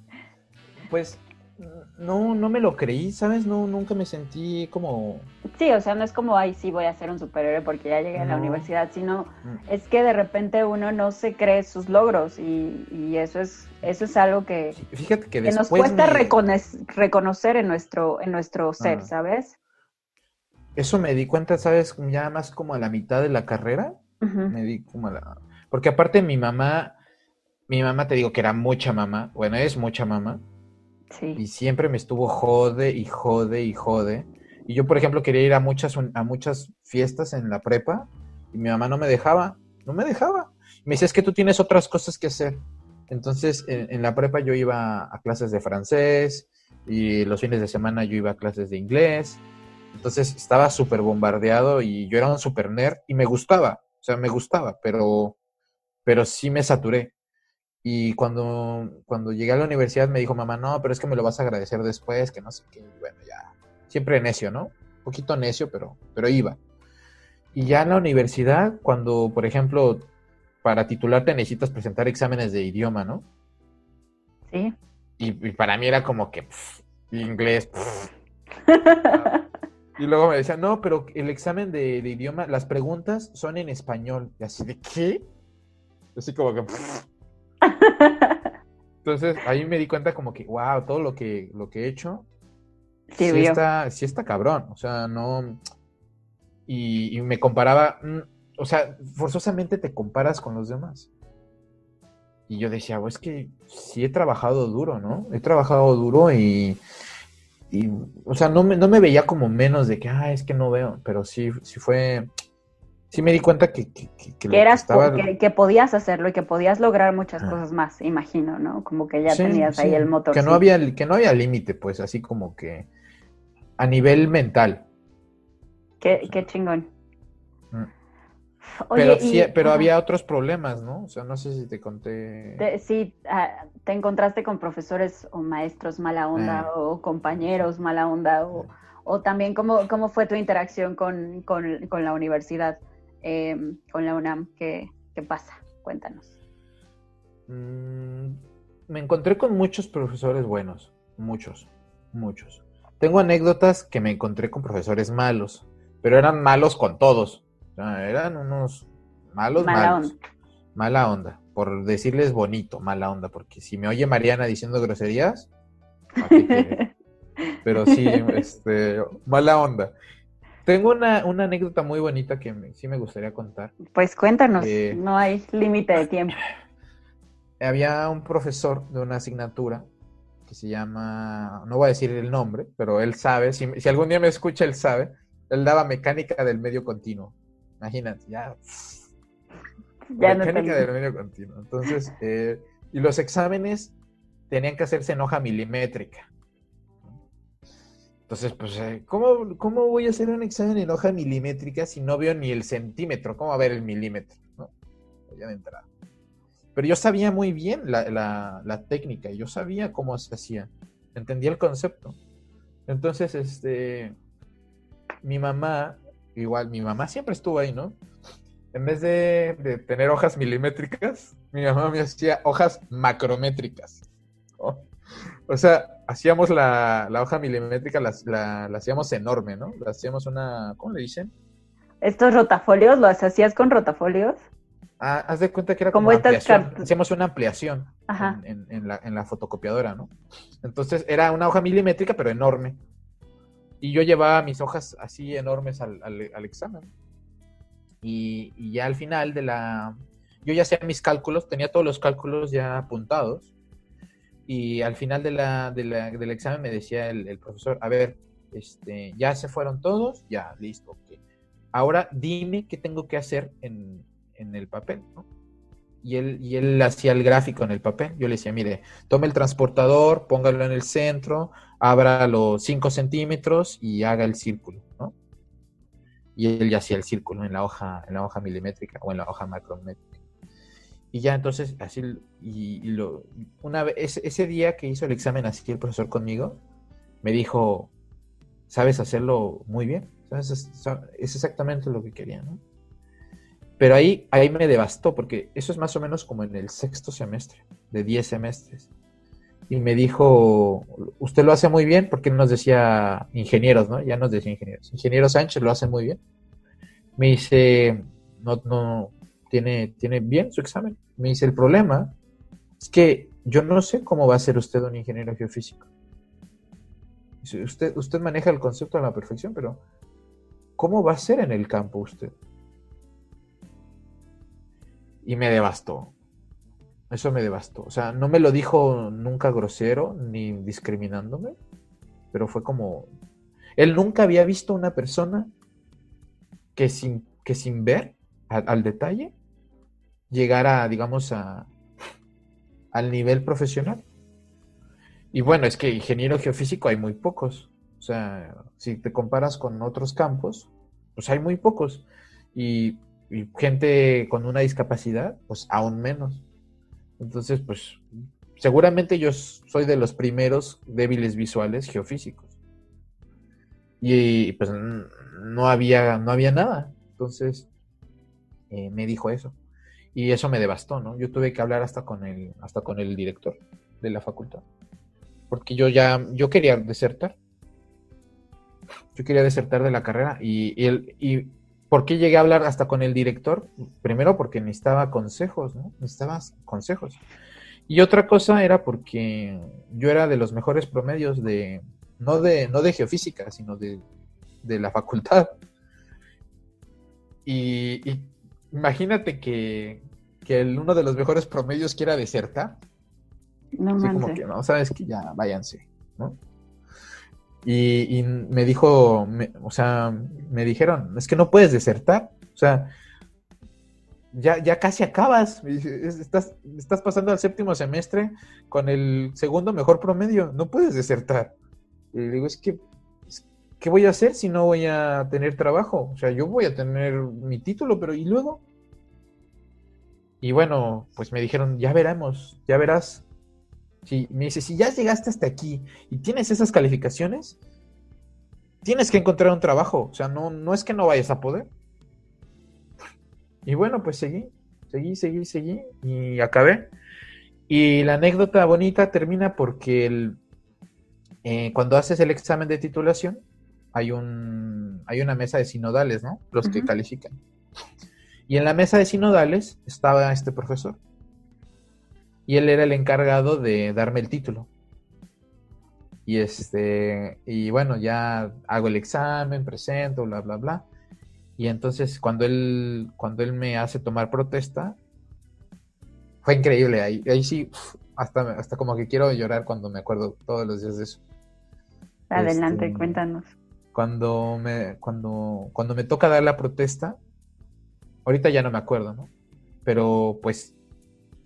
Pues no, no me lo creí, ¿sabes? No, nunca me sentí como. Sí, o sea, no es como, ay, sí, voy a ser un superhéroe porque ya llegué a la universidad, sino Mm. es que de repente uno no se cree sus logros y, y eso es eso es algo que, Fíjate que nos cuesta me- reconocer, reconocer en nuestro, en nuestro ser, Ah. ¿sabes? Eso me di cuenta, ¿sabes? Ya más como a la mitad de la carrera. Me di como a la. Porque aparte mi mamá. Mi mamá te digo que era mucha mamá. Bueno, es mucha mamá. Y siempre me estuvo jode y jode y jode. Y yo, por ejemplo, quería ir a muchas, a muchas fiestas en la prepa y mi mamá no me dejaba, no me dejaba. Me decía, es que tú tienes otras cosas que hacer. Entonces, en, en la prepa yo iba a clases de francés y los fines de semana yo iba a clases de inglés. Entonces, estaba súper bombardeado y yo era un super nerd y me gustaba, o sea, me gustaba, pero, pero sí me saturé. Y cuando, cuando llegué a la universidad me dijo mamá, no, pero es que me lo vas a agradecer después, que no sé qué. Y bueno, ya. Siempre necio, ¿no? Un poquito necio, pero, pero iba. Y ya en la universidad, cuando, por ejemplo, para titularte necesitas presentar exámenes de idioma, ¿no? Sí. Y, y para mí era como que pff, inglés. pff. *laughs* Y luego me decían, no, pero el examen de, de idioma, las preguntas son en español. Y así de, ¿qué? Así como que... pff. Entonces ahí me di cuenta como que, wow, todo lo que, lo que he hecho sí está, sí está cabrón. O sea, no. y, y me comparaba, mm, o sea, forzosamente te comparas con los demás. Y yo decía, pues es que sí he trabajado duro, ¿no? He trabajado duro y, y o sea, no me, no me veía como menos de que, ah, es que no veo, pero sí, sí fue, sí me di cuenta que, que, que, que, eras, estaba... que, podías hacerlo y que podías lograr muchas ah. cosas más, imagino, ¿no? Como que ya sí, tenías sí, ahí el motor. Que no había, que no había límite, pues, así como que a nivel mental. Qué, qué chingón. Mm. Oye, pero sí, y, pero había otros problemas, ¿no? O sea, no sé si te conté. Te, sí, uh, te encontraste con profesores o maestros mala onda eh. o compañeros mala onda o, o también cómo, cómo fue tu interacción con, con, con la universidad, eh, con la UNAM. ¿Qué, ¿Qué, pasa? Cuéntanos. Mm, me encontré con muchos profesores buenos, muchos, muchos. Tengo anécdotas que me encontré con profesores malos, pero eran malos con todos eran unos malos, mala malos. Onda. Mala onda. Por decirles bonito, mala onda. Porque si me oye Mariana diciendo groserías, *laughs* pero sí, este, mala onda. Tengo una, una, anécdota muy bonita que me, sí me gustaría contar. Pues cuéntanos, eh, no hay límite de tiempo. *laughs* Había un profesor de una asignatura que se llama, no voy a decir el nombre, pero él sabe, si, si algún día me escucha, él sabe, él daba mecánica del medio continuo. Imagínate, ya. ya mecánica no del medio continuo. Entonces, eh, y los exámenes tenían que hacerse en hoja milimétrica. Entonces, pues, eh, ¿cómo, ¿cómo, voy a hacer un examen en hoja milimétrica si no veo ni el centímetro? ¿Cómo va a ver el milímetro? ¿no? Ya de entrada. Pero yo sabía muy bien la, la, la, técnica, yo sabía cómo se hacía, entendía el concepto. Entonces, este, mi mamá igual mi mamá siempre estuvo ahí, ¿no? En vez de, de tener hojas milimétricas, mi mamá me hacía hojas macrométricas. O sea, hacíamos la, la hoja milimétrica, la, la, la, hacíamos enorme, ¿no? La hacíamos una, ¿cómo le dicen? ¿Estos rotafolios los hacías con rotafolios? Ah, haz de cuenta que era como, ampliación. Hacíamos una ampliación en, en, en, la, en la fotocopiadora, ¿no? Entonces era una hoja milimétrica, pero enorme. Y yo llevaba mis hojas así enormes al, al, al examen. Y, y, ya al final de la... Yo ya hacía mis cálculos, tenía todos los cálculos ya apuntados. Y al final de la, de la, del examen me decía el, profesor, a ver, este, ya se fueron todos, ya, listo. Okay. Ahora dime qué tengo que hacer en, en el papel, ¿no? y él, y él hacía el gráfico en el papel. Yo le decía, mire, tome el transportador, póngalo en el centro, abra los 5 centímetros y haga el círculo, ¿no? Y él ya hacía el círculo en la hoja, en la hoja milimétrica o en la hoja macrométrica. Y ya entonces, así, y, lo, una vez, ese, día que hizo el examen así el profesor conmigo, me dijo, sabes hacerlo muy bien, ¿Sabes? Es, es exactamente lo que quería, ¿no? Pero ahí, ahí me devastó, porque eso es más o menos como en el sexto semestre, de 10 semestres. Y me dijo, usted lo hace muy bien, porque nos decía ingenieros, ¿no? Ya nos decía ingenieros. Ingeniero Sánchez lo hace muy bien. Me dice, no, no, tiene, tiene bien su examen. Me dice, el problema es que yo no sé cómo va a ser usted un ingeniero geofísico. Usted, usted maneja el concepto a la perfección, pero ¿cómo va a ser en el campo usted? y me devastó. Eso me devastó. O sea, no me lo dijo nunca grosero ni discriminándome, pero fue como... Él nunca había visto una persona que sin, que sin ver al detalle llegara, digamos, a, al nivel profesional. Y bueno, es que ingeniero geofísico hay muy pocos. O sea, si te comparas con otros campos, pues hay muy pocos. Y y gente con una discapacidad, pues aún menos. Entonces, pues seguramente yo soy de los primeros débiles visuales geofísicos. Y pues no había, no había nada. Entonces, eh, me dijo eso. Y eso me devastó, ¿no? Yo tuve que hablar hasta con el, hasta con el director de la facultad. Porque yo ya, yo quería desertar. Yo quería desertar de la carrera y, y, el, y ¿Por qué llegué a hablar hasta con el director? Primero porque necesitaba consejos, ¿no? Necesitaba consejos. Y otra cosa era porque yo era de los mejores promedios de, no de, no de geofísica, sino de, de la facultad. Y, y imagínate que, que el- uno de los mejores promedios quiera desertar. No Así como que no, sabes que ya váyanse, ¿no? Y, y me dijo, me- o sea, me dijeron, es que no puedes desertar, o sea, ya, ya casi acabas, me dice, "Es- estás, estás pasando al séptimo semestre con el segundo mejor promedio, no puedes desertar. Y le digo, es que, ¿qué voy a hacer si no voy a tener trabajo? O sea, yo voy a tener mi título, pero ¿y luego? Y bueno, pues me dijeron, ya veremos, ya verás. Sí, me dice, si ya llegaste hasta aquí y tienes esas calificaciones, tienes que encontrar un trabajo. O sea, no, no es que no vayas a poder. Y bueno, pues seguí, seguí, seguí, seguí y acabé. Y la anécdota bonita termina porque el, eh, cuando haces el examen de titulación, hay, un, hay una mesa de sinodales, ¿no? Los que califican. Y en la mesa de sinodales estaba este profesor. Y él era el encargado de darme el título. Y este, y bueno, ya hago el examen, presento, bla, bla, bla. Y entonces cuando él, cuando él me hace tomar protesta, fue increíble. Ahí, ahí sí, uf, hasta, hasta como que quiero llorar cuando me acuerdo todos los días de eso. Adelante, Este, cuéntanos. Cuando me, cuando, cuando me toca dar la protesta, ahorita ya no me acuerdo, ¿no? Pero pues,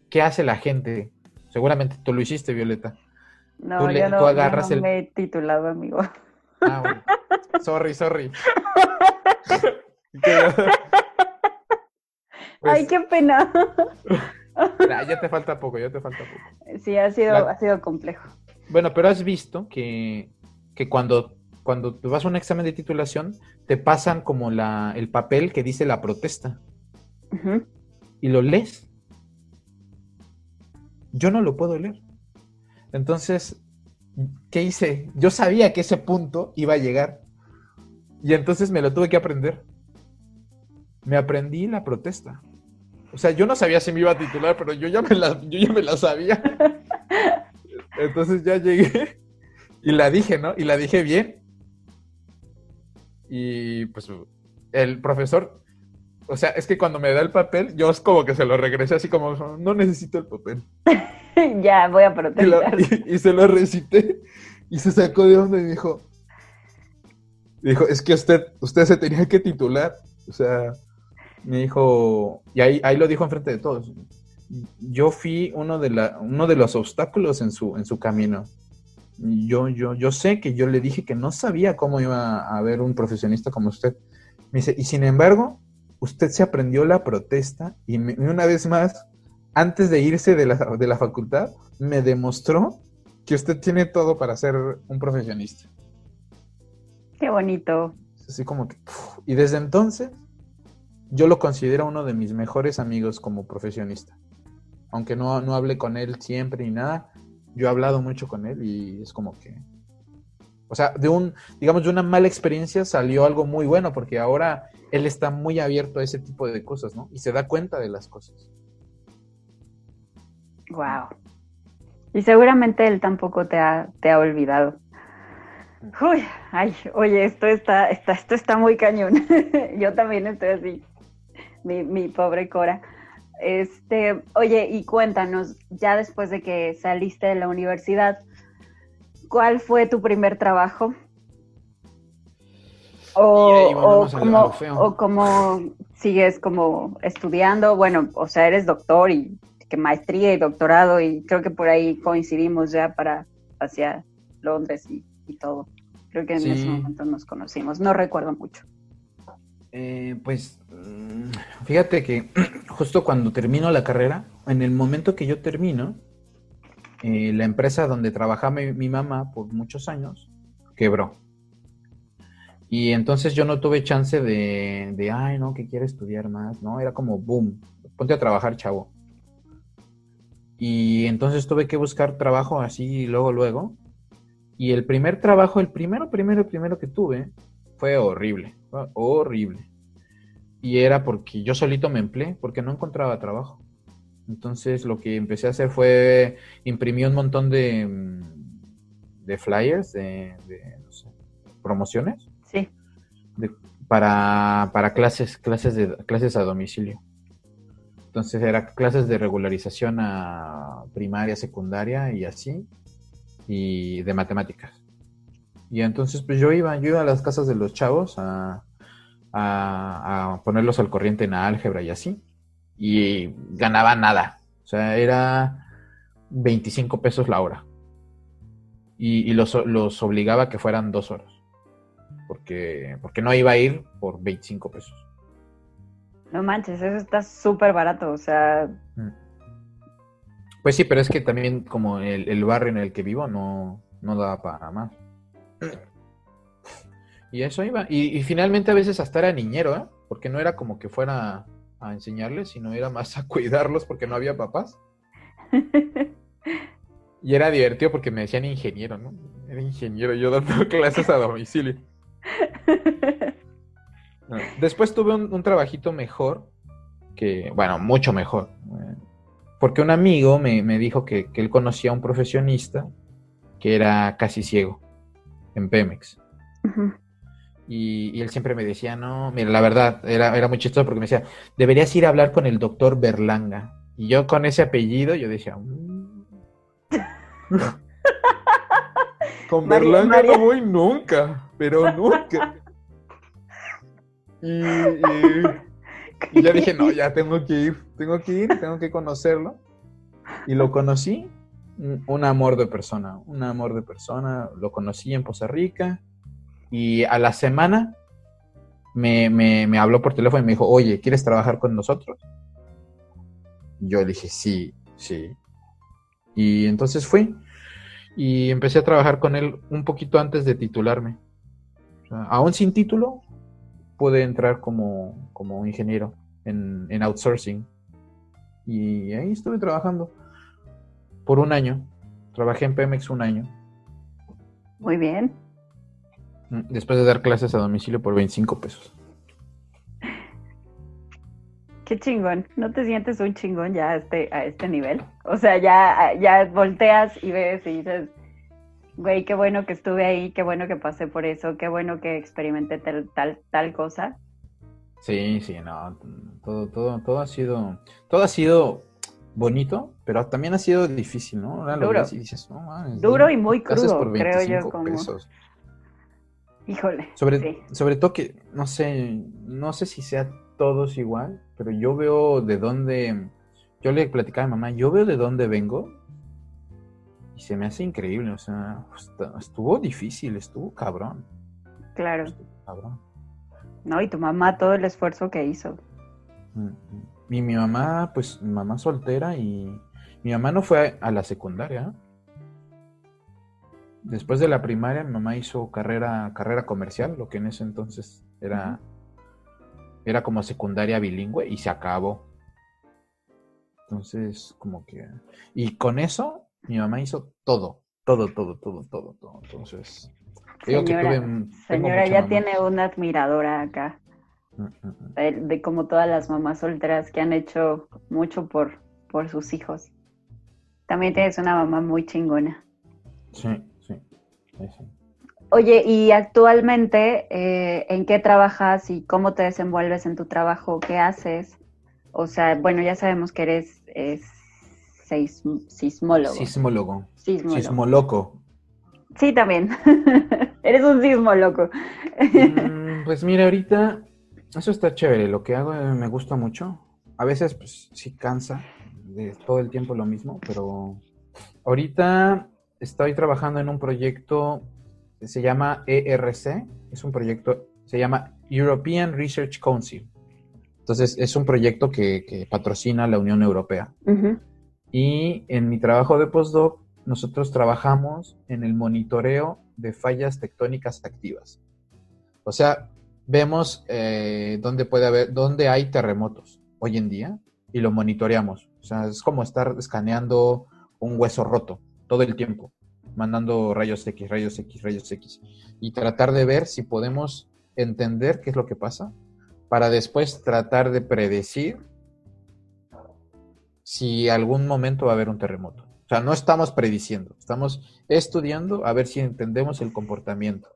¿qué hace la gente? Seguramente tú lo hiciste, Violeta. No, tú le- yo no, tú yo no el- me he titulado, amigo. Ah, bueno. Sorry, sorry. *laughs* Pues, Ay, qué pena. nah, ya te falta poco, ya te falta poco. Sí, ha sido, La- ha sido complejo. Bueno, pero has visto que, que cuando, cuando tú vas a un examen de titulación, te pasan como la, el papel que dice la protesta y lo lees. Yo no lo puedo leer. Entonces, ¿qué hice? Yo sabía que ese punto iba a llegar. Y entonces me lo tuve que aprender. Me aprendí la protesta. O sea, yo no sabía si me iba a titular, pero yo ya me la, yo ya me la sabía. *laughs* Entonces ya llegué y la dije, ¿no? Y la dije bien. Y pues el profesor, o sea, es que cuando me da el papel, yo es como que se lo regresé así como, no necesito el papel. *laughs* ya, voy a Y, protestar. y- y se lo recité y se sacó de onda y dijo, dijo, es que usted, usted se tenía que titular. O sea, me dijo, y ahí, ahí lo dijo enfrente de todos. Yo fui uno de, la, uno de los obstáculos en su, en su camino. Yo, yo, yo sé que yo le dije que no sabía cómo iba a haber un profesionista como usted. Me dice, y sin embargo, usted se aprendió la protesta y, me- una vez más, antes de irse de la, de la facultad, me demostró que usted tiene todo para ser un profesionista. Qué bonito. Así como que... y desde entonces, yo lo considero uno de mis mejores amigos como profesionista. Aunque no, no hable con él siempre ni nada, yo he hablado mucho con él y es como que... O sea, de un, digamos, de una mala experiencia salió algo muy bueno porque ahora él está muy abierto a ese tipo de cosas, ¿no? Y se da cuenta de las cosas. Wow. Y seguramente él tampoco te ha, te ha olvidado. Uy, ay, oye, esto está, está, esto está muy cañón. *laughs* Yo también estoy así. Mi, mi pobre Cora. Este, oye, y cuéntanos, ya después de que saliste de la universidad, ¿cuál fue tu primer trabajo? O, o, volvemos a lo- a cómo, lo feo. o cómo sigues como estudiando, bueno, o sea, eres doctor y que maestría y doctorado y creo que por ahí coincidimos ya para hacia Londres y, y todo. Creo que en Sí. ese momento nos conocimos, no recuerdo mucho. Eh, pues mm, fíjate que *clears throat* justo cuando termino la carrera, en el momento que yo termino, eh, la empresa donde trabajaba mi, mamá por muchos años quebró. Y entonces yo no tuve chance de, de, ay, no, que quiero estudiar más, ¿no? Era como, boom, ponte a trabajar, chavo. Y entonces tuve que buscar trabajo así luego, luego. Y el primer trabajo, el primero, primero, primero que tuve, fue horrible, fue horrible. Y era porque yo solito me empleé, porque no encontraba trabajo. Entonces lo que empecé a hacer fue imprimir un montón de, mm, de flyers, de, de, no sé, promociones, Sí. de para, para clases, clases, de, clases a domicilio. Entonces era clases de regularización a primaria, secundaria y así, y de matemáticas. Y entonces pues yo iba, yo iba a las casas de los chavos a, a, ponerlos al corriente en álgebra y así, y ganaba nada. O sea, era 25 pesos la hora. Y, los, los obligaba a que fueran dos horas porque, porque no iba a ir por 25 pesos. No manches, eso está súper barato, o sea... Mm. Pues sí, pero es que también como el, barrio en el que vivo no, no daba para más. Y eso iba. Y, finalmente a veces hasta era niñero, ¿eh? Porque no era como que fuera a enseñarles, sino era más a cuidarlos porque no había papás. y era divertido porque me decían ingeniero, ¿no? Era ingeniero yo dando *laughs* clases a domicilio. Después tuve un, trabajito mejor, que, bueno, mucho mejor. Eh, porque un amigo me, dijo que, él conocía a un profesionista que era casi ciego en Pemex. Y, él siempre me decía, no, mira, la verdad, era, era muy chistoso porque me decía, deberías ir a hablar con el doctor Berlanga. Y yo con ese apellido, yo decía, mm". *laughs* con Berlanga no voy nunca, pero nunca. Y, ya dije, no, ya tengo que ir, tengo que ir, tengo que conocerlo. Y lo conocí, un amor de persona, un amor de persona. Lo conocí en Poza Rica y a la semana me, me, habló por teléfono y me dijo, oye, ¿quieres trabajar con nosotros? Yo dije, sí, sí. Y entonces fui y empecé a trabajar con él un poquito antes de titularme. aún sin título, pude entrar como, como ingeniero en, en, outsourcing. Y ahí estuve trabajando por un año. Trabajé en Pemex un año. Muy bien. Después de dar clases a domicilio por 25 pesos. Qué chingón. ¿No te sientes un chingón ya a este, a este nivel? O sea, ya, ya volteas y ves y dices, güey, qué bueno que estuve ahí, qué bueno que pasé por eso, qué bueno que experimenté tal, tal, tal cosa. Sí, sí, no, todo, todo, todo ha sido, todo ha sido bonito, pero también ha sido difícil, ¿no? Duro. Duro y muy crudo, creo yo, como. Híjole. Sobre, sobre todo que, no sé, no sé si sea todos igual, pero yo veo de dónde, yo le platicaba a mi mamá, yo veo de dónde vengo y se me hace increíble, o sea, estuvo difícil, estuvo cabrón. Claro. cabrón. No, y tu mamá, todo el esfuerzo que hizo. Y mi mamá, pues, mi mamá soltera y mi mamá no fue a, la secundaria. Después de la primaria, mi mamá hizo carrera, carrera comercial, lo que en ese entonces era, era como secundaria bilingüe y se acabó. Entonces, como que... Y con eso mi mamá hizo todo, todo, todo, todo, todo, todo. Entonces, señora, ya tiene una admiradora acá. Mm, mm, mm. De, como todas las mamás solteras que han hecho mucho por, por sus hijos. También tienes una mamá muy chingona. Sí, Oye, y actualmente, eh, ¿en qué trabajas y cómo te desenvuelves en tu trabajo? ¿Qué haces? O sea, bueno, ya sabemos que eres sismólogo. Sismólogo. Sismólogo. Sí, también. *laughs* Eres un sismólogo. Mm, pues mira, ahorita eso está chévere. Lo que hago eh, me gusta mucho. A veces, pues sí cansa de todo el tiempo lo mismo, pero ahorita estoy trabajando en un proyecto que se llama ERC. Es un proyecto, se llama European Research Council. Entonces, es un proyecto que, patrocina la Unión Europea. Y en mi trabajo de postdoc, nosotros trabajamos en el monitoreo de fallas tectónicas activas. O sea, vemos eh, dónde puede haber, dónde hay terremotos hoy en día y lo monitoreamos. O sea, es como estar escaneando un hueso roto todo el tiempo, mandando rayos X, rayos X, rayos X, y tratar de ver si podemos entender qué es lo que pasa para después tratar de predecir si algún momento va a haber un terremoto. O sea, no estamos prediciendo, estamos estudiando a ver si entendemos el comportamiento.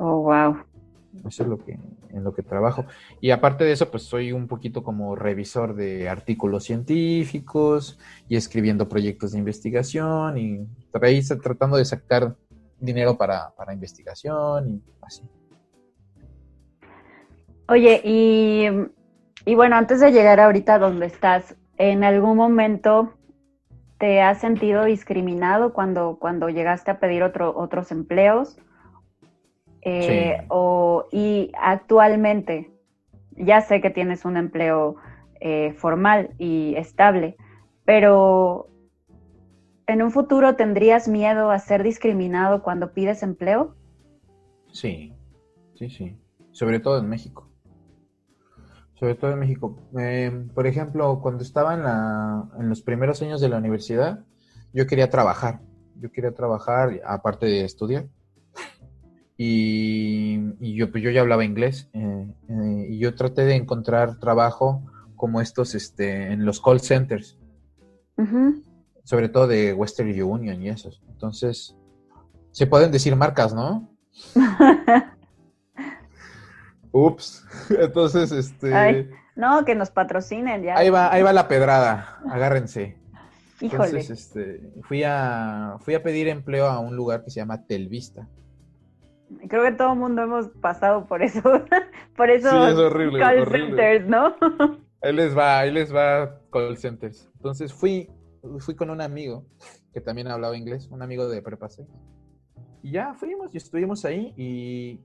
Oh, wow. Eso es lo que, en lo que trabajo. Y aparte de eso, pues soy un poquito como revisor de artículos científicos y escribiendo proyectos de investigación y tratando de sacar dinero para, para investigación y así. Oye, y, y bueno, antes de llegar ahorita donde estás, ¿en algún momento te has sentido discriminado cuando, cuando llegaste a pedir otro, otros empleos? Eh, o, y actualmente, ya sé que tienes un empleo eh, formal y estable, pero ¿en un futuro tendrías miedo a ser discriminado cuando pides empleo? Sí, sí, sí. Sobre todo en México. Sobre todo en México. Eh, por ejemplo, cuando estaba en, la, en los primeros años de la universidad, yo quería trabajar. Yo quería trabajar aparte de estudiar. Y, yo, pues yo ya hablaba inglés eh, eh, y yo traté de encontrar trabajo como estos este, en los call centers, sobre todo de Western Union y esos. Entonces, se pueden decir marcas, ¿no? *laughs* Ups. *laughs* Entonces, este. no, que nos patrocinen ya. Ahí va, ahí va la pedrada. Agárrense. Híjole. Entonces, este, fui a, fui a pedir empleo a un lugar que se llama Telvista. Creo que todo el mundo hemos pasado por eso, *laughs* por eso call centers, ¿no? *laughs* ahí les va, ahí les va call centers. Entonces fui, fui con un amigo que también hablaba inglés, un amigo de Prepa Y ya fuimos y estuvimos ahí y,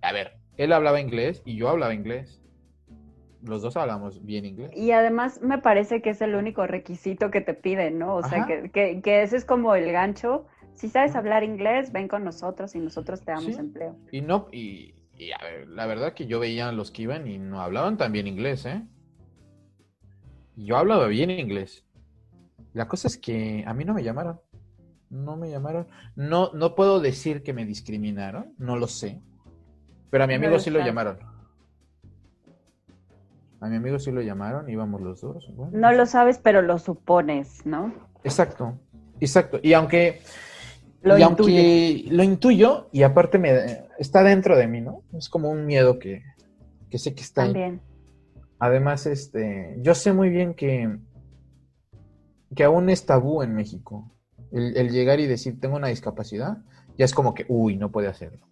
a ver, él hablaba inglés y yo hablaba inglés. Los dos hablamos bien inglés. Y además me parece que es el único requisito que te piden, ¿no? O sea, que, que ese es como el gancho si sabes hablar inglés, ven con nosotros y nosotros te damos empleo. Y no, y, a ver, la verdad que yo veía a los que iban y no hablaban tan bien inglés, ¿eh? Yo hablaba bien inglés. La cosa es que a mí no me llamaron. No me llamaron. No, no puedo decir que me discriminaron, no lo sé. Pero a mi amigo sí lo llamaron. A mi amigo sí lo llamaron, íbamos los dos. no lo sabes, pero lo supones, ¿no? Exacto, exacto. Y aunque lo y aunque lo intuyo, y aparte me está dentro de mí, ¿no? Es como un miedo que, sé que está También. Además, este, yo sé muy bien que, que aún es tabú en México. El, llegar y decir tengo una discapacidad, ya es como que, uy, no puede hacerlo.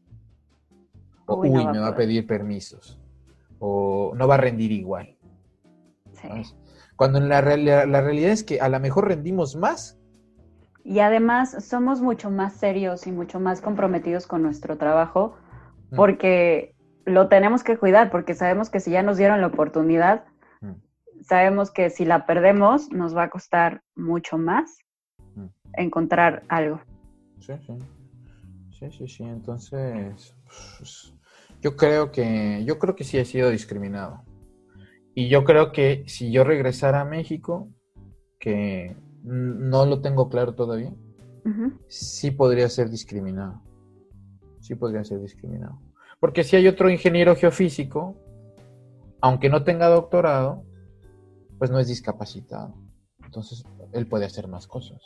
O uy, me va a pedir permisos. O no va a rendir igual. Cuando en la, la realidad es que a lo mejor rendimos más y además somos mucho más serios y mucho más comprometidos con nuestro trabajo mm. porque lo tenemos que cuidar, porque sabemos que si ya nos dieron la oportunidad, mm. sabemos que si la perdemos nos va a costar mucho más mm. encontrar algo. Sí, sí. Sí, sí, sí. Entonces, pues, yo creo que, yo creo que sí he sido discriminado. Y yo creo que si yo regresara a México, que no lo tengo claro todavía, sí podría ser discriminado. Sí podría ser discriminado. Porque si hay otro ingeniero geofísico, aunque no tenga doctorado, pues no es discapacitado. Entonces, él puede hacer más cosas.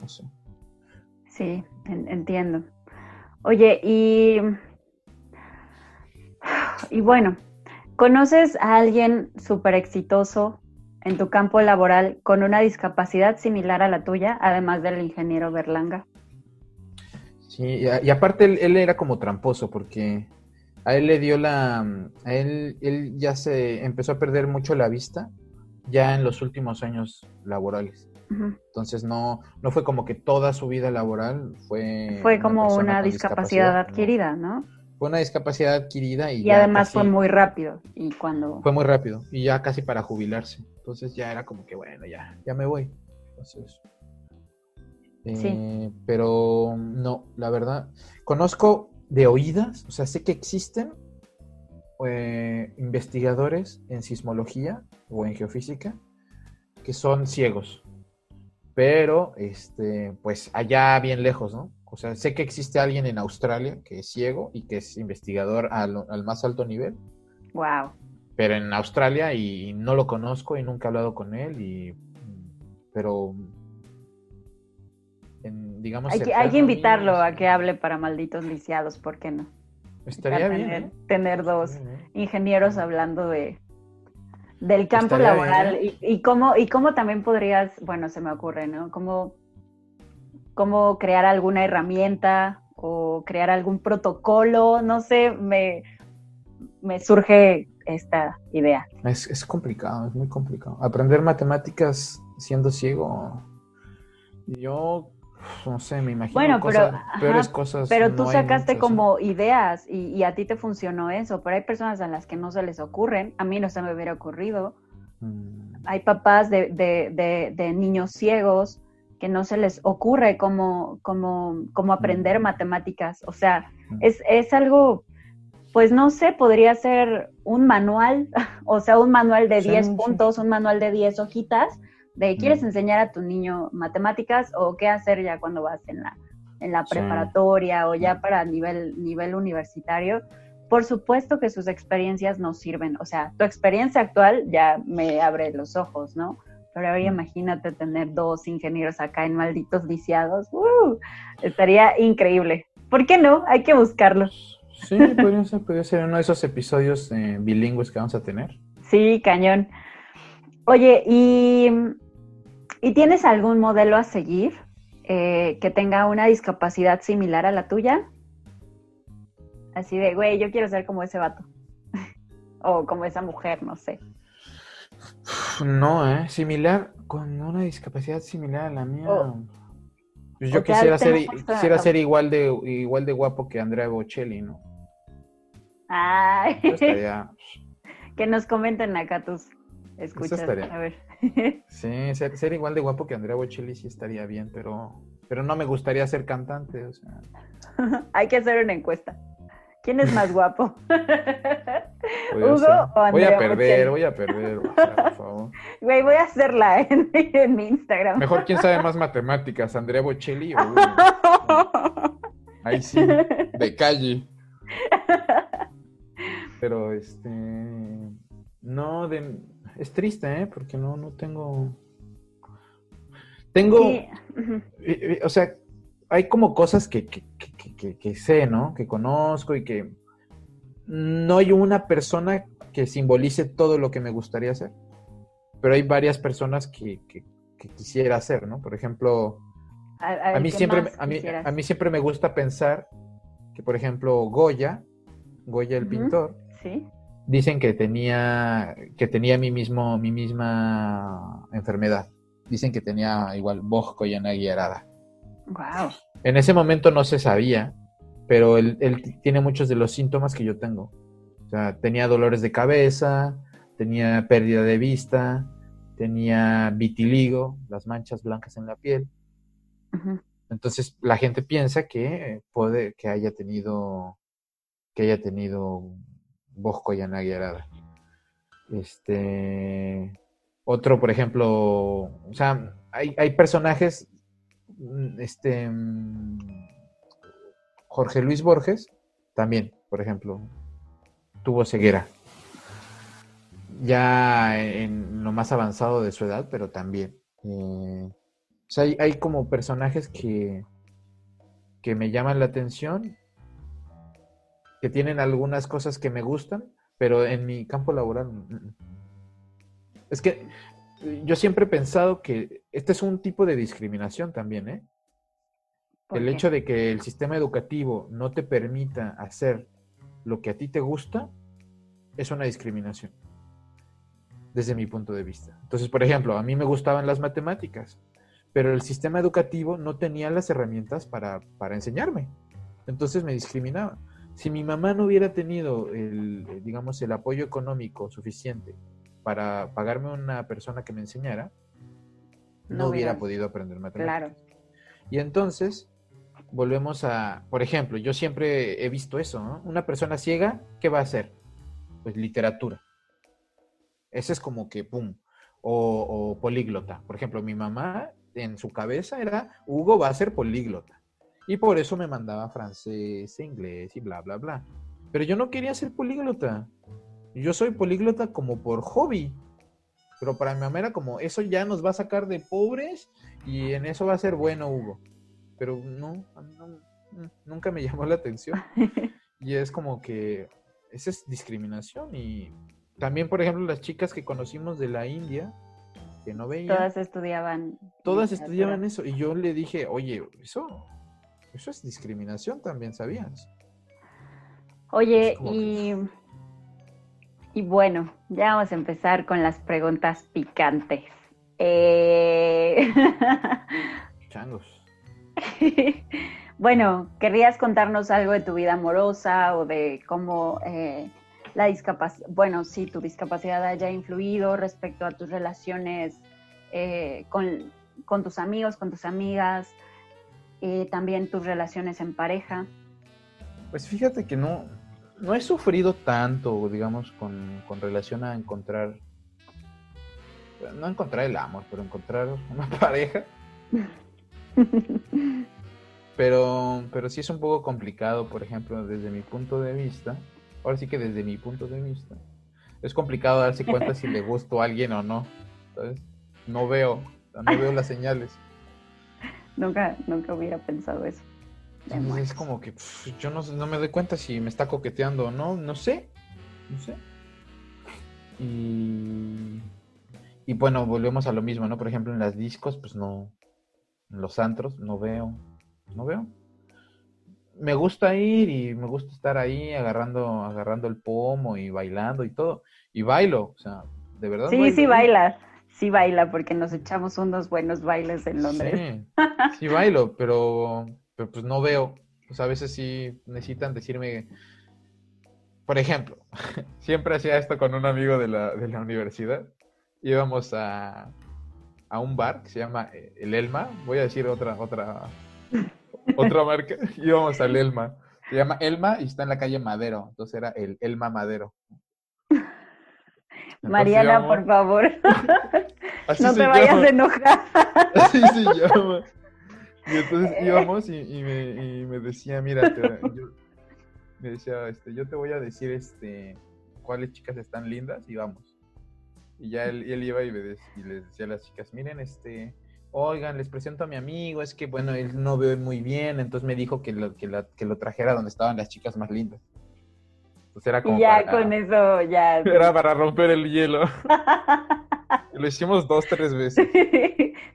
No sé. Sí, entiendo. Oye, y, y bueno, ¿conoces a alguien súper exitoso en tu campo laboral con una discapacidad similar a la tuya, además del ingeniero Berlanga. Sí, y, aparte él, era como tramposo porque a él le dio la... A él, él ya se empezó a perder mucho la vista ya en los últimos años laborales. Entonces no, no fue como que toda su vida laboral fue... Fue como una discapacidad, adquirida, ¿no? Fue una discapacidad adquirida y... Y además fue muy rápido. Y cuando... Fue muy rápido y ya casi para jubilarse. Entonces ya era como que, bueno, ya, ya me voy. Entonces... Eh, pero no, la verdad, conozco de oídas, o sea, sé que existen eh, investigadores en sismología o en geofísica que son ciegos, pero este, pues allá bien lejos, ¿no? O sea, sé que existe alguien en Australia que es ciego y que es investigador al, más alto nivel. Wow. Pero en Australia y no lo conozco y nunca he hablado con él y pero digamos hay que, hay que invitarlo a que hable para malditos lisiados, ¿por qué no? Estaría bien. tener, ¿eh? tener dos bien. ingenieros hablando de del campo Estaría laboral bien. y, y cómo y cómo también podrías, bueno, se me ocurre, ¿no? Cómo cómo crear alguna herramienta o crear algún protocolo, no sé, me me surge esta idea. Es, es complicado, es muy complicado. Aprender matemáticas siendo ciego. Yo, no sé, me imagino Bueno, pero- cosas, ajá, peores cosas. Pero tú no sacaste ¿eh? como ideas y, y a ti te funcionó eso, pero hay personas a las que no se les ocurren, a mí no se me hubiera ocurrido. Mm, hay papás de, de- de- de niños ciegos que no se les ocurre cómo, cómo, cómo aprender matemáticas. O sea, es, es algo, pues no sé, podría ser un manual, *laughs* o sea, un manual de Sí, 10 sí. puntos, un manual de 10 hojitas, de ¿quieres enseñar a tu niño matemáticas o qué hacer ya cuando vas en la, en la preparatoria o ya para nivel, nivel universitario? Por supuesto que sus experiencias nos sirven. O sea, tu experiencia actual ya me abre los ojos, ¿no? Pero ahora Mm. imagínate tener dos ingenieros acá en malditos viciados. ¡uh! estaría increíble. ¿Por qué no? Hay que buscarlo. Sí, *laughs* podría ser, podría ser uno de esos episodios eh, bilingües que vamos a tener. Sí, cañón. Oye, ¿y, ¿y tienes algún modelo a seguir eh, que tenga una discapacidad similar a la tuya? Así de, güey, yo quiero ser como ese vato. *laughs* o como esa mujer, no sé. No, ¿eh? Similar, con una discapacidad similar a la mía. O- Pues yo o quisiera ser, quisiera ser igual de, igual de guapo que Andrea Bocelli, ¿no? Ay, estaría, *laughs* que nos comenten acá tus escuchas. estaría- A ver. *laughs* sí, ser, ser igual de guapo que Andrea Bocelli sí estaría bien, pero, pero no me gustaría ser cantante, o sea. *laughs* Hay que hacer una encuesta. ¿Quién es más guapo? ¿Hugo ser. o Voy Andrea a perder, Bocelli? voy a perder, por favor. Güey, voy a hacerla en, en mi Instagram. Mejor quién sabe más matemáticas, Andrea Bocelli o Hugo? Ahí sí, de calle. Pero este no de es triste, ¿eh? Porque no no tengo tengo Sí. Eh, eh, o sea, hay como cosas que, que, que- que- que sé, ¿no? Que conozco y que no hay una persona que simbolice todo lo que me gustaría hacer. Pero hay varias personas que, quisiera hacer, ¿no? Por ejemplo, A, mí ¿qué siempre, a mí, quisieras? a mí siempre me gusta pensar que, por ejemplo, Goya, Goya el pintor, Sí. dicen que tenía, que tenía mi mismo, mi misma enfermedad. Dicen que tenía igual Bosco y Arada. Wow. En ese momento no se sabía, pero él, tiene muchos de los síntomas que yo tengo. O sea, tenía dolores de cabeza, tenía pérdida de vista, tenía vitiligo, las manchas blancas en la piel. Entonces la gente piensa que puede que haya tenido que haya tenido Bosco y Arada. Este otro, por ejemplo, o sea, hay, hay personajes, este mm, Jorge Luis Borges también, por ejemplo, tuvo ceguera. Ya en lo más avanzado de su edad, pero también. Eh, o sea, hay, hay como personajes que, que me llaman la atención, que tienen algunas cosas que me gustan, pero en mi campo laboral. mm, mm. Es que yo siempre he pensado que este es un tipo de discriminación también, ¿eh? ¿Por El qué? hecho de que el sistema educativo no te permita hacer lo que a ti te gusta es una discriminación, desde mi punto de vista. Entonces, por ejemplo, a mí me gustaban las matemáticas, pero el sistema educativo no tenía las herramientas para, para enseñarme. Entonces me discriminaba. Si mi mamá no hubiera tenido el, eh, digamos, el apoyo económico suficiente para pagarme una persona que me enseñara, no, No hubiera podido aprender matemáticas. Claro. Y entonces volvemos a, por ejemplo, yo siempre he visto eso, ¿no? Una persona ciega, ¿qué va a hacer? Pues literatura. Ese es como que, ¡pum! O, o políglota. Por ejemplo, mi mamá en su cabeza era, Hugo va a ser políglota. Y por eso me mandaba francés, e inglés y bla, bla, bla. Pero yo no quería ser políglota. Yo soy políglota como por hobby. Pero para mi mamá era como, eso ya nos va a sacar de pobres y en eso va a ser bueno, Hugo. Pero no, a mí no- mm, nunca me *laughs* llamó la atención. Y es como que esa es discriminación y también, por ejemplo, las chicas que conocimos de la India, que no veían. Todas estudiaban. Todas estudiaban eso. Y yo le dije, oye, eso, eso es discriminación también, ¿sabías? Oye, y, y bueno, ya vamos a empezar con las preguntas picantes. Eh... *laughs* Changos. *laughs* bueno, ¿querrías contarnos algo de tu vida amorosa o de cómo eh, la discapacidad, bueno, si tu discapacidad haya influido respecto a tus relaciones eh, con, tus amigos, con tus amigas, y también tus relaciones en pareja? Pues fíjate que no, no he sufrido tanto, digamos, con, con relación a encontrar, no encontrar el amor, pero encontrar una *laughs* pareja. Pero, pero sí es un poco complicado, por ejemplo, desde mi punto de vista. Ahora sí que desde mi punto de vista. Es complicado darse cuenta si le gusto a alguien o no. No veo, no veo las señales. *laughs* Nunca, nunca hubiera pensado eso. Es como que yo no, no me doy cuenta si me está coqueteando o no, no sé. No sé. Y, y bueno, volvemos a lo mismo, ¿no? Por ejemplo, en las discos, pues no, en los antros, no veo, no veo. Me gusta ir y me gusta estar ahí agarrando, agarrando el pomo y bailando y todo. Y bailo, o sea, de verdad. Sí, sí baila, sí baila, porque nos echamos unos buenos bailes en Londres. Sí, sí bailo, pero, pero pues no veo. Sea, a veces sí necesitan decirme, por ejemplo, *laughs* siempre hacía esto con un amigo de la, de la universidad. Íbamos a, a un bar que se llama eh, El Elma. Voy a decir otra, otra, otra *laughs* marca. *laughs* Íbamos al Elma. Se llama Elma y está en la calle Madero. Entonces era el Elma Madero. Mariana, por favor. no te vayas a enojar. Así se llama. *laughs* Y entonces íbamos y, me, decía, mira, yo, *laughs* me decía, este, yo te voy a decir este cuáles chicas están lindas y vamos. Y ya él, él iba y, les decía a las chicas, miren, este, oigan, les presento a mi amigo, es que, bueno, él no ve muy bien, entonces me dijo que lo, que, que lo trajera donde estaban las chicas más lindas. Entonces era como... Y ya con eso, ya... *laughs* Era para romper el hielo. lo hicimos dos, tres veces.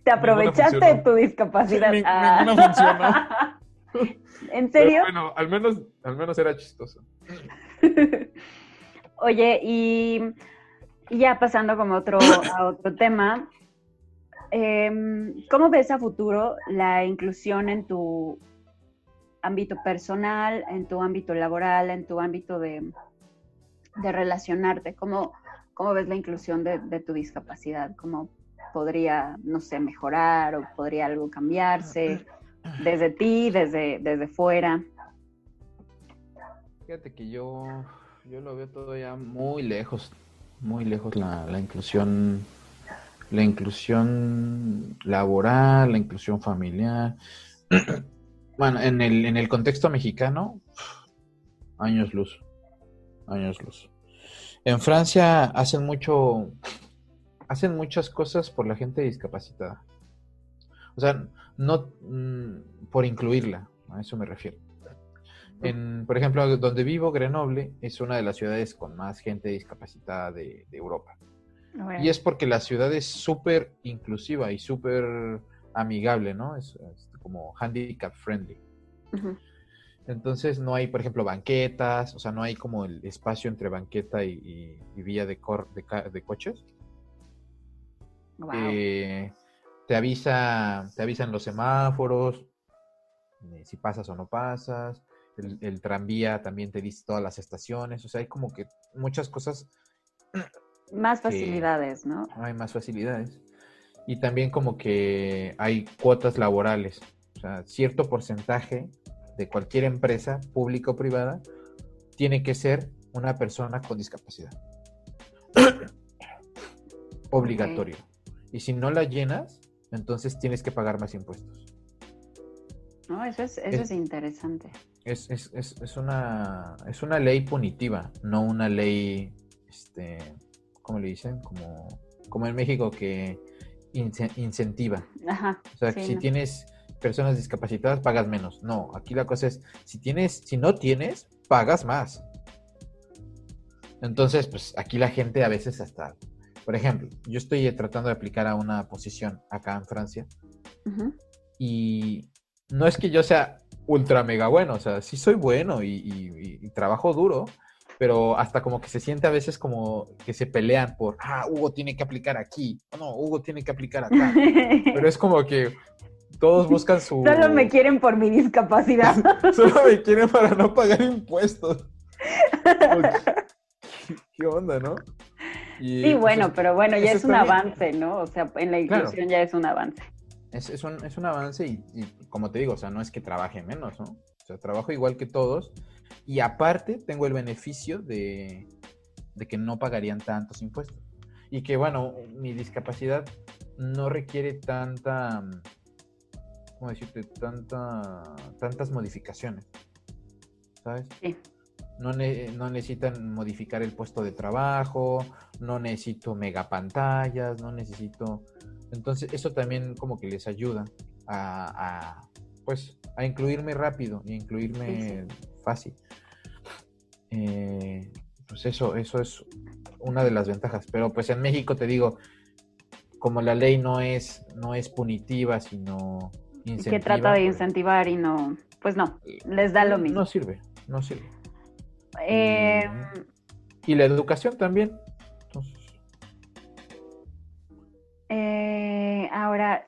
Te aprovechaste de tu discapacidad. Ah. Ninguna funcionó. *laughs* ¿En serio? bueno, al menos, al menos era chistoso. *laughs* Oye, y y ya pasando como otro, a otro tema, em, ¿cómo ves a futuro la inclusión en tu ámbito personal, en tu ámbito laboral, en tu ámbito de, relacionarte? ¿Cómo, ¿Cómo, ves la inclusión de, tu discapacidad? ¿Cómo podría, no sé, mejorar o podría algo cambiarse desde ti, desde, desde fuera? Fíjate que yo, yo lo veo todo ya muy lejos muy lejos la, la inclusión la inclusión laboral, la inclusión familiar. *clears throat* bueno, en el, en el contexto mexicano, años luz, años luz. En Francia hacen mucho, hacen muchas cosas por la gente discapacitada. O sea, no mm, por incluirla, a eso me refiero. En, por ejemplo, donde vivo, Grenoble, es una de las ciudades con más gente discapacitada de, Europa. Y es porque la ciudad es súper inclusiva y súper amigable, ¿no? Es, como handicap friendly. Entonces no hay, por ejemplo, banquetas, o sea, no hay como el espacio entre banqueta y, vía de, de, coches. Eh, te avisa, te avisan los semáforos, eh, si pasas o no pasas el, tranvía también te dice todas las estaciones, o sea, hay como que muchas cosas. *clears throat* Más facilidades, ¿no? Hay más facilidades. Y también como que hay cuotas laborales, o sea, cierto porcentaje de cualquier empresa, pública o privada, tiene que ser una persona con discapacidad. Obligatorio. Y si no la llenas, entonces tienes que pagar más impuestos. No, eso es, eso es interesante es, es, es, es, una, es una ley punitiva, no una ley, este, ¿cómo le dicen? Como, como en México que incentiva. Ajá, o sea, si tienes personas discapacitadas pagas menos. No, aquí la cosa es, si tienes, si no tienes, pagas más. Entonces, pues aquí la gente a veces hasta, por ejemplo, yo estoy tratando de aplicar a una posición acá en Francia y no es que yo sea ultra mega bueno, o sea, sí soy bueno y, trabajo duro, pero hasta como que se siente a veces como que se pelean por, ah, Hugo tiene que aplicar aquí, no, Hugo tiene que aplicar acá. *laughs* pero es como que todos buscan su... Solo me quieren por mi discapacidad. *laughs* Solo me quieren para no pagar impuestos. *laughs* ¿Qué onda, no? Sí, pues, bueno, pero bueno, ya es un avance, ¿no? O sea, en la inclusión ya es un avance. Es, es, un, es un avance y, como te digo, o sea, no es que trabaje menos, ¿no? O sea, trabajo igual que todos y aparte tengo el beneficio de, de que no pagarían tantos impuestos. Y que, bueno, mi discapacidad no requiere tanta, ¿cómo decirte? Tanta, tantas modificaciones, ¿sabes? Sí. No, no, necesitan modificar el puesto de trabajo, no necesito megapantallas, no necesito entonces, eso también como que les ayuda a, pues, a incluirme rápido y incluirme fácil. Eh, pues eso, eso es una de las ventajas. Pero pues en México te digo, como la ley no es, no es punitiva, sino incentiva. Que trata de pues incentivar y no, pues no, les da lo mismo. No sirve, no sirve. Eh, y la educación también. Eh, ahora,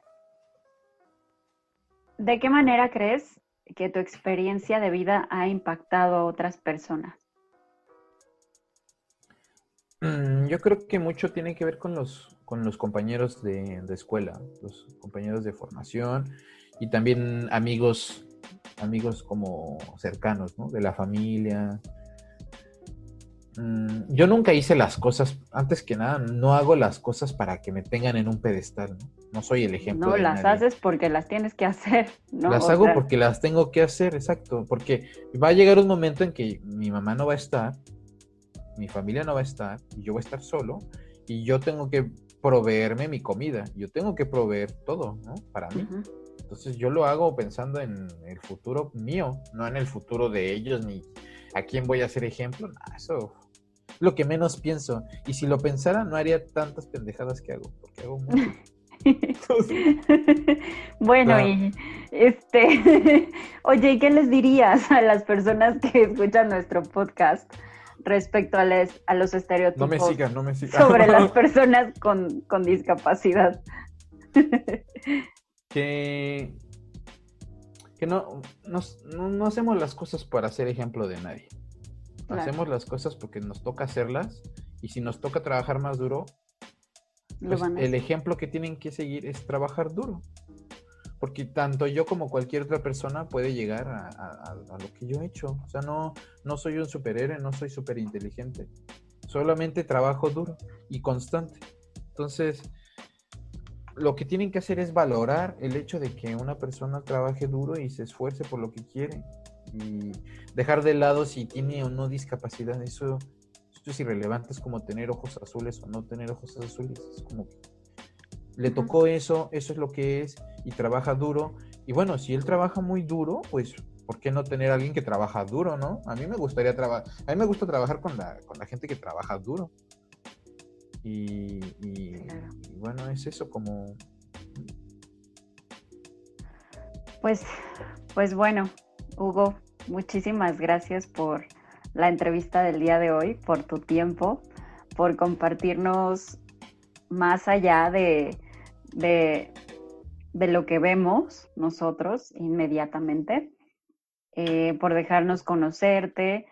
¿de qué manera crees que tu experiencia de vida ha impactado a otras personas? Mm, yo creo que mucho tiene que ver con los, con los compañeros de, de, escuela, los compañeros de formación y también amigos, amigos como cercanos, ¿no? De la familia, Mm, yo nunca hice las cosas, antes que nada, no hago las cosas para que me tengan en un pedestal, ¿no? No soy el ejemplo. No, las haces porque las tienes que hacer, ¿no? Las hago porque las tengo que hacer, exacto, porque va a llegar un momento en que mi mamá no va a estar, mi familia no va a estar, y yo voy a estar solo, y yo tengo que proveerme mi comida, yo tengo que proveer todo, ¿no? Para mí. Entonces yo lo hago pensando en el futuro mío, no en el futuro de ellos, ni a quién voy a ser ejemplo. Nah, eso lo que menos pienso. Y si lo pensara, no haría tantas pendejadas que hago, porque hago mucho. *laughs* bueno, y este, *laughs* oye, ¿qué les dirías a las personas que escuchan nuestro podcast respecto a, a los estereotipos? No me sigan, no me sigan. Sobre las *laughs* personas con, discapacidad. que que no, no, hacemos las cosas para ser ejemplo de nadie. Hacemos las cosas porque nos toca hacerlas y si nos toca trabajar más duro, pues el ejemplo que tienen que seguir es trabajar duro. Porque tanto yo como cualquier otra persona puede llegar a, lo que yo he hecho. O sea, no, no soy un superhéroe, no soy súper inteligente. Solamente trabajo duro y constante. Entonces, lo que tienen que hacer es valorar el hecho de que una persona trabaje duro y se esfuerce por lo que quiere y dejar de lado si tiene o no discapacidad. Eso, es irrelevante, es como tener ojos azules o no tener ojos azules. Es como le tocó eso, eso es lo que es y trabaja duro. Y bueno, si él trabaja muy duro, pues ¿por qué no tener a alguien que trabaja duro, no? A mí me gustaría trabajar, a mí me gusta trabajar con la, con la gente que trabaja duro. Y, y, bueno, es eso como... Pues, pues bueno, Hugo, muchísimas gracias por la entrevista del día de hoy, por tu tiempo, por compartirnos más allá de, de, lo que vemos nosotros inmediatamente, eh, por dejarnos conocerte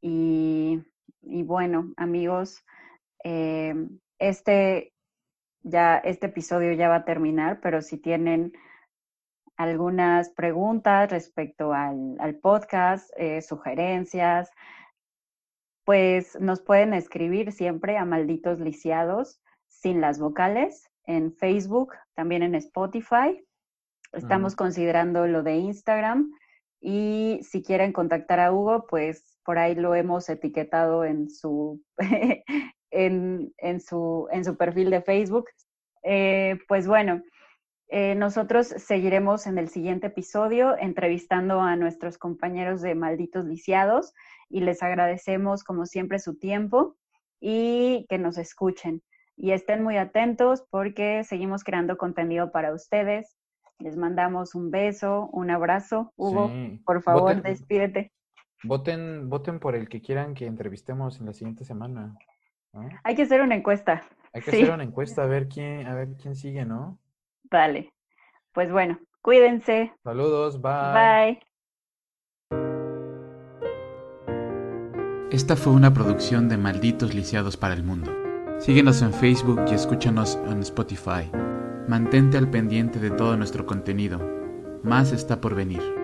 y, y bueno, amigos, eh, este, ya, este episodio ya va a terminar, pero si tienen algunas preguntas respecto al, podcast, eh, sugerencias, pues nos pueden escribir siempre a Malditos Lisiados sin las vocales en Facebook, también en Spotify. Estamos considerando lo de Instagram y si quieren contactar a Hugo, pues por ahí lo hemos etiquetado en su, *laughs* en, su, en su perfil de Facebook. Eh, pues bueno, Eh, nosotros seguiremos en el siguiente episodio entrevistando a nuestros compañeros de Malditos Lisiados y les agradecemos como siempre su tiempo y que nos escuchen. Y estén muy atentos porque seguimos creando contenido para ustedes. Les mandamos un beso, un abrazo. Hugo, por favor, despídete. Voten, voten por el que quieran que entrevistemos en la siguiente semana. Hay que hacer una encuesta. Hay que hacer una encuesta a ver quién, a ver quién sigue, ¿no? Vale. Pues bueno, cuídense. Saludos, bye. Bye. Esta fue una producción de Malditos Lisiados para el Mundo. Síguenos en Facebook y escúchanos en Spotify. Mantente al pendiente de todo nuestro contenido. Más está por venir.